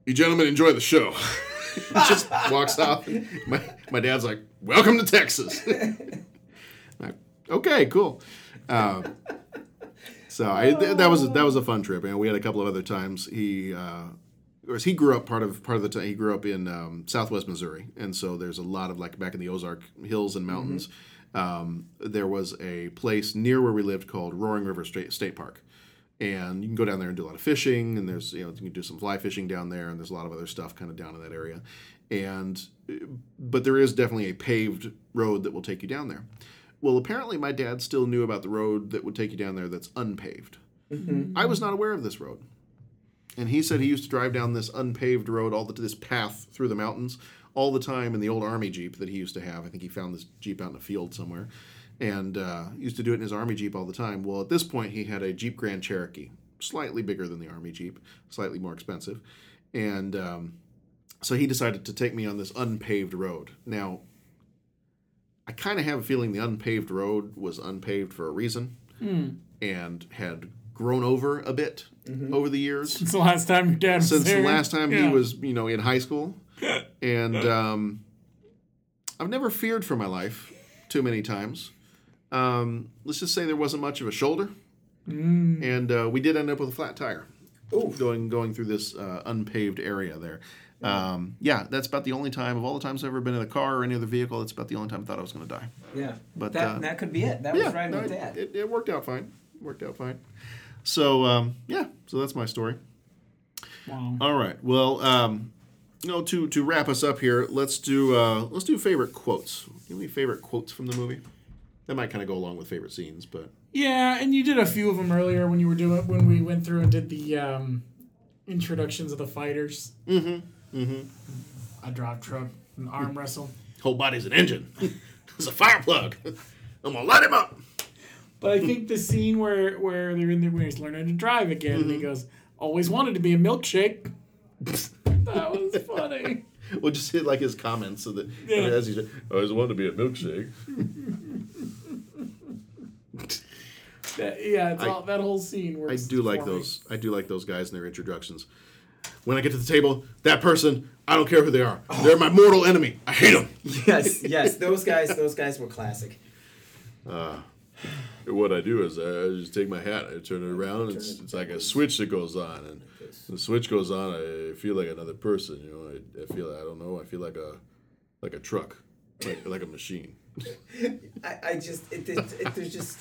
you gentlemen enjoy the show. <laughs> Just walks off. My, my dad's like, welcome to Texas. <laughs> Like, okay, cool. Um, so I, th- that was a, that was a fun trip, and we had a couple of other times. He, uh, he grew up part of part of the time. He grew up in um, Southwest Missouri, and so there's a lot of like back in the Ozark hills and mountains. Um, there was a place near where we lived called Roaring River State, Park, and you can go down there and do a lot of fishing. And there's you know you can do some fly fishing down there, and there's a lot of other stuff kind of down in that area. And but there is definitely a paved road that will take you down there. Well, apparently my dad still knew about the road that would take you down there that's unpaved. Mhm. I was not aware of this road. And he said he used to drive down this unpaved road, all the, to this path through the mountains, all the time in the old army jeep that he used to have. I think he found this jeep out in a field somewhere, and uh, used to do it in his army jeep all the time. Well, at this point, he had a Jeep Grand Cherokee, slightly bigger than the army jeep, slightly more expensive, and um, so he decided to take me on this unpaved road. Now, I kind of have a feeling the unpaved road was unpaved for a reason Hmm. and had grown over a bit Mm-hmm. over the years. Since the last time your dad Since there. the last time Yeah. he was, you know, in high school. <laughs> And um, I've never feared for my life too many times. Um, let's just say there wasn't much of a shoulder. Mm. And uh, we did end up with a flat tire. Ooh. Going going through this uh, unpaved area there. Um, yeah, that's about the only time of all the times I've ever been in a car or any other vehicle. That's about the only time I thought I was going to die. Yeah. But that, uh, that could be it. That yeah, was right no, with it, that. It, it worked out fine. Worked out fine. So um, yeah, so that's my story. Wow. All right. Well, um, you know, to to wrap us up here, let's do uh, let's do favorite quotes. Give me favorite quotes from the movie. That might kind of go along with favorite scenes, but Yeah, and you did a few of them earlier when you were doing when we went through and did the um, introductions of the fighters. Mm-hmm. Mm-hmm. A drop truck, an arm wrestle. Whole body's an engine. <laughs> it's a fire plug. <laughs> I'm gonna light him up. But I think the scene where where they're in there where he's learning to drive again, and he goes, "Always wanted to be a milkshake." <laughs> that was funny. <laughs> We'll just hit like his comments so that Yeah. as he's, I always wanted to be a milkshake. <laughs> That- yeah, it's I- all, that whole scene I do like me. those. I do like those guys and their introductions. When I get to the table, that person, I don't care who they are. They're my mortal enemy. I hate them. Yes, <laughs> yes, those guys, those guys were classic. Uh, what I do is I just take my hat, I turn it around, and it's, it's like a switch that goes on, and the switch goes on. I feel like another person. You know, I, I feel I don't know. I feel like a like a truck, like, like a machine. <laughs> I, I just, it, it, it, there's just,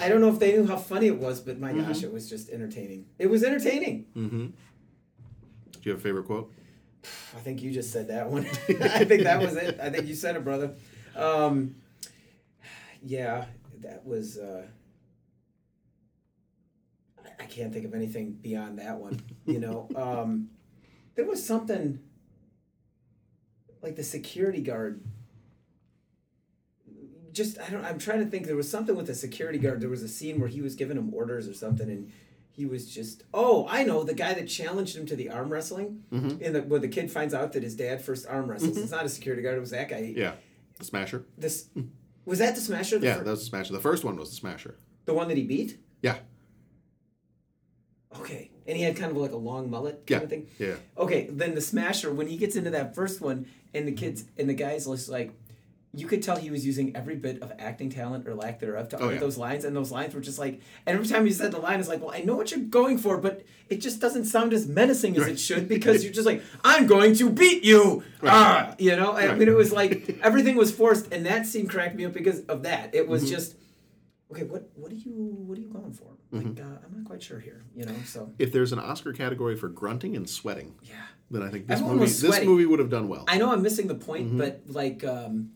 I don't know if they knew how funny it was, but my Mm-hmm. gosh, it was just entertaining. It was entertaining. Mm-hmm. Do you have a favorite quote? I think you just said that one. <laughs> I think that was it. I think you said it, brother. Um, yeah, that was. Uh, I- can't think of anything beyond that one. You know, <laughs> um, there was something like the security guard. Just I don't. I'm trying to think. There was something with the security guard. There was a scene where he was giving him orders or something, and he was just. Oh, I know the guy that challenged him to the arm wrestling. Mhm. In the where the kid finds out that his dad first arm wrestles. Mhm. It's not a security guard. It was that guy. Yeah, the Smasher. This was that the Smasher. The Yeah, fir- that was the Smasher. The first one was the Smasher. the one that he beat. Yeah, Okay, and he had kind of like a long mullet kind yeah, of thing. yeah. Okay, then the Smasher when he gets into that first one, and the kids and the guys just like. You could tell he was using every bit of acting talent or lack thereof to Oh, utter yeah. those lines, and those lines were just like. And every time he said the line, it's like, "Well, I know what you're going for, but it just doesn't sound as menacing as it should because <laughs> you're just like, I'm going to beat you, Right. ah, you know." I mean, it was like everything was forced, and that scene cracked me up because of that. It was Mhm. just, okay, what what are you what are you going for? Like, Mhm. uh, I'm not quite sure here, you know. So If there's an Oscar category for grunting and sweating, yeah, then I think this Everyone movie this movie would have done well. I know I'm missing the point, Mhm. but like um,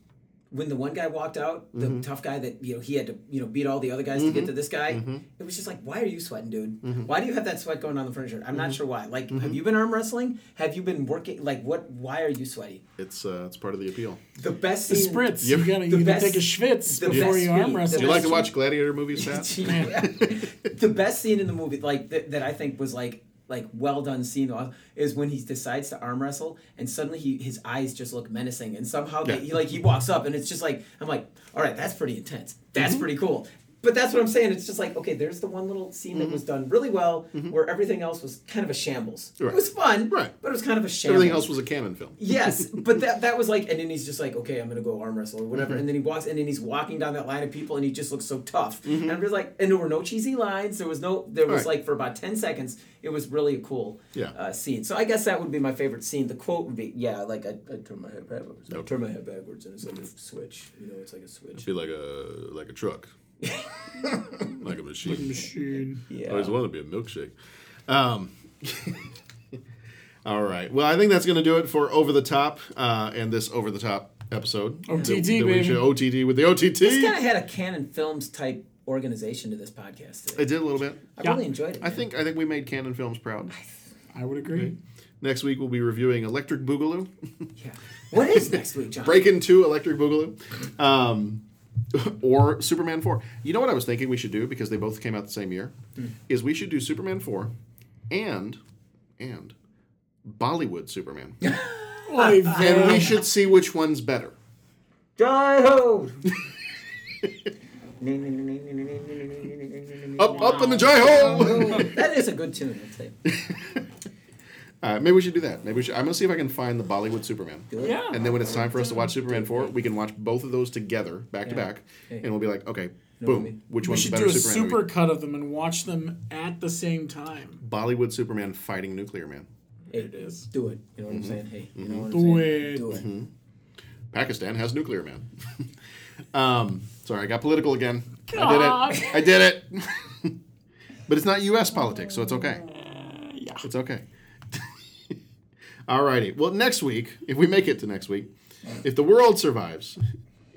when the one guy walked out, the Mhm. tough guy that you know he had to you know beat all the other guys to get Mhm. to this guy, Mhm. it was just like, why are you sweating, dude? Mhm. Why do you have that sweat going on the front of your shirt? I'm not Mhm. sure why. Like, have you been arm wrestling? Have you been working? Like, what? Why are you sweaty? It's uh, it's part of the appeal. The best The scene. spritz. Yep. You gotta, The you gotta best- take a schwitz before you arm wrestle. Do you like to watch gladiator movies, Pat? <laughs> the best scene in the movie, like that, that I think was like like well done scene, is when he decides to arm wrestle, and suddenly he his eyes just look menacing, and somehow they, he like he walks up, and it's just like I'm like, all right, that's pretty intense. That's Mhm. pretty cool. But that's what I'm saying. It's just like okay, there's the one little scene that was done really well, where everything else was kind of a shambles. Mm-hmm. Right. It was fun, Right. But it was kind of a shambles. Everything else was a Cannon film. Yes, <laughs> but that that was like, and then he's just like, okay, I'm gonna go arm wrestle or whatever, Mhm. and then he walks, and then he's walking down that line of people, and he just looks so tough, Mhm. and I'm just like, and there were no cheesy lines, there was no, there was Right. like for about ten seconds, it was really a cool Yeah. uh, scene. So I guess that would be my favorite scene. The quote would be, yeah, like I, I turn my head backwards, I Okay. turn my head backwards, and it's like a switch, you know, it's like a switch. feel like a like a truck, <laughs> like a machine. Like a machine. Yeah. I Yeah. always wanted to be a milkshake. Um, <laughs> all right. Well, I think that's going to do it for Over the Top uh, and this Over the Top episode. OTT, That- that we baby. should- OTT with the OTT. This kind of had a Cannon Films type organization to this podcast today. I did a little bit. I really enjoyed it. I think I think we made Cannon Films proud. I would agree. Next week we'll be reviewing Electric Boogaloo. Yeah. What is next week, John? Break into Electric Boogaloo. Um, or Superman 4. You know what I was thinking we should do because they both came out the same year? Hmm. Is we should do Superman 4 and and Bollywood Superman. And we should see which one's better. Die ho! Up up in the jai ho! that is a good tune. I'd say. Uh, maybe we should do that. Maybe we should. I'm gonna see if I can find the Bollywood Superman. Do it. Yeah. And then when it's time for us to watch Superman 4, we can watch both of those together, back to back, Hey. and we'll be like, okay, No, boom, we- which We one's should the do better a Superman? super movie? cut of them and watch them at the same time. Bollywood Superman fighting Nuclear Man. Hey, It is. do it. You know what I'm saying? Hey, you know what I'm Do saying? it. Do it. Mhm. Pakistan has Nuclear Man. <laughs> um, sorry, I got political again. I did it. I did it. <laughs> but it's not U.S. politics, so it's okay. <laughs> yeah. It's okay. Alrighty. Well, next week, if we make it to next week, if the world survives,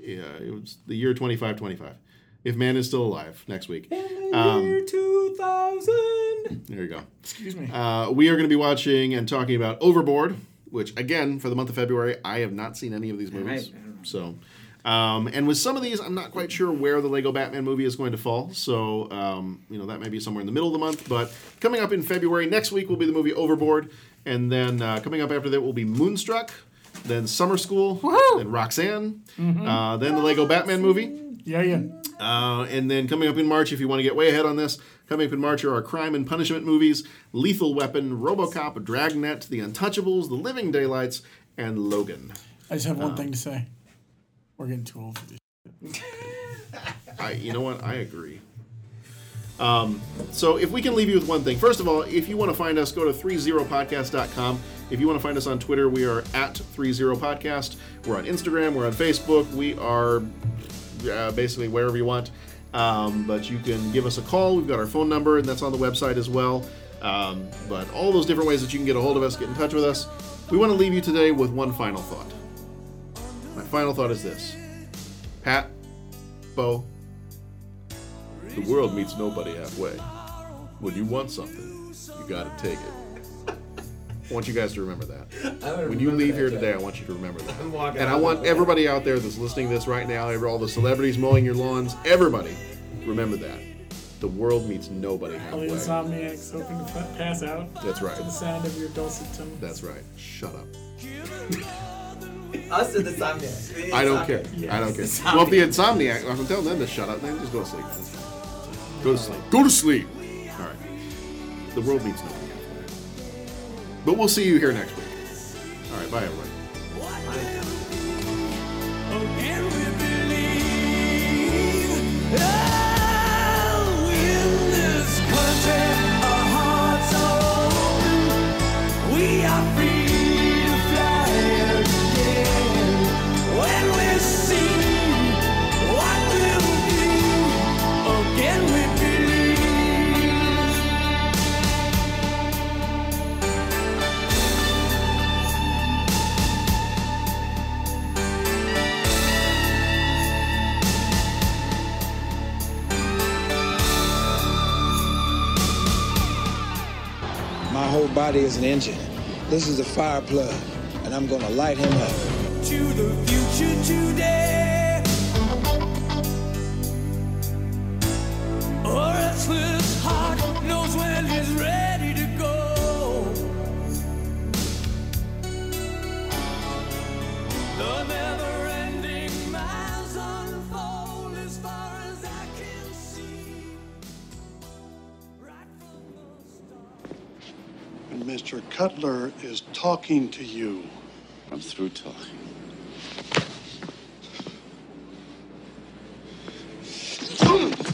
yeah, it was the year 2525. If man is still alive next week. In the Um, year 2000. There you go. Excuse me. Uh, we are going to be watching and talking about Overboard, which again for the month of February, I have not seen any of these movies. So, um, and with some of these, I'm not quite sure where the Lego Batman movie is going to fall. So, um, you know, that may be somewhere in the middle of the month. But coming up in February, next week will be the movie Overboard, and then uh, coming up after that will be Moonstruck, then Summer School, then Roxanne, Mhm. uh, then the Lego Batman movie. Yeah, yeah. Uh, and then coming up in March, if you want to get way ahead on this, coming up in March are our crime and punishment movies Lethal Weapon, Robocop, Dragnet, The Untouchables, The Living Daylights, and Logan. I just have one Um, thing to say. We're getting too old for this. I, you know what? I agree. Um, so if we can leave you with one thing. First of all, if you want to find us, go to 30podcast.com. If you want to find us on Twitter, we are at 30podcast. We're on Instagram, we're on Facebook, we are uh, basically wherever you want. Um, but you can give us a call. We've got our phone number, and that's on the website as well. Um, but all those different ways that you can get a hold of us, get in touch with us. We want to leave you today with one final thought. My final thought is this Pat, Bo, the world meets nobody halfway. When you want something, you gotta take it. I want you guys to remember that. When you leave here today, I want you to remember that. And I want everybody out there that's listening to this right now, all the celebrities mowing your lawns, everybody, remember that. The world meets nobody halfway. All the insomniacs hoping to pass out. That's right. To the sound of your dulcet tone. That's right. Shut up. Us or the Insomniac? I don't care. I don't care. Well, if the insomniac, I'm telling them to shut up, then just go to sleep. Go to sleep. Go to sleep. All right. The world meets nobody halfway. But we'll see you here next week. All right. Bye, everybody. We whole body is an engine. This is a fire plug, and I'm gonna light him up. to the future today. Our restless heart knows when he's ready to go. The never-ending Mr. Cutler is talking to you. I'm through talking. Hmm.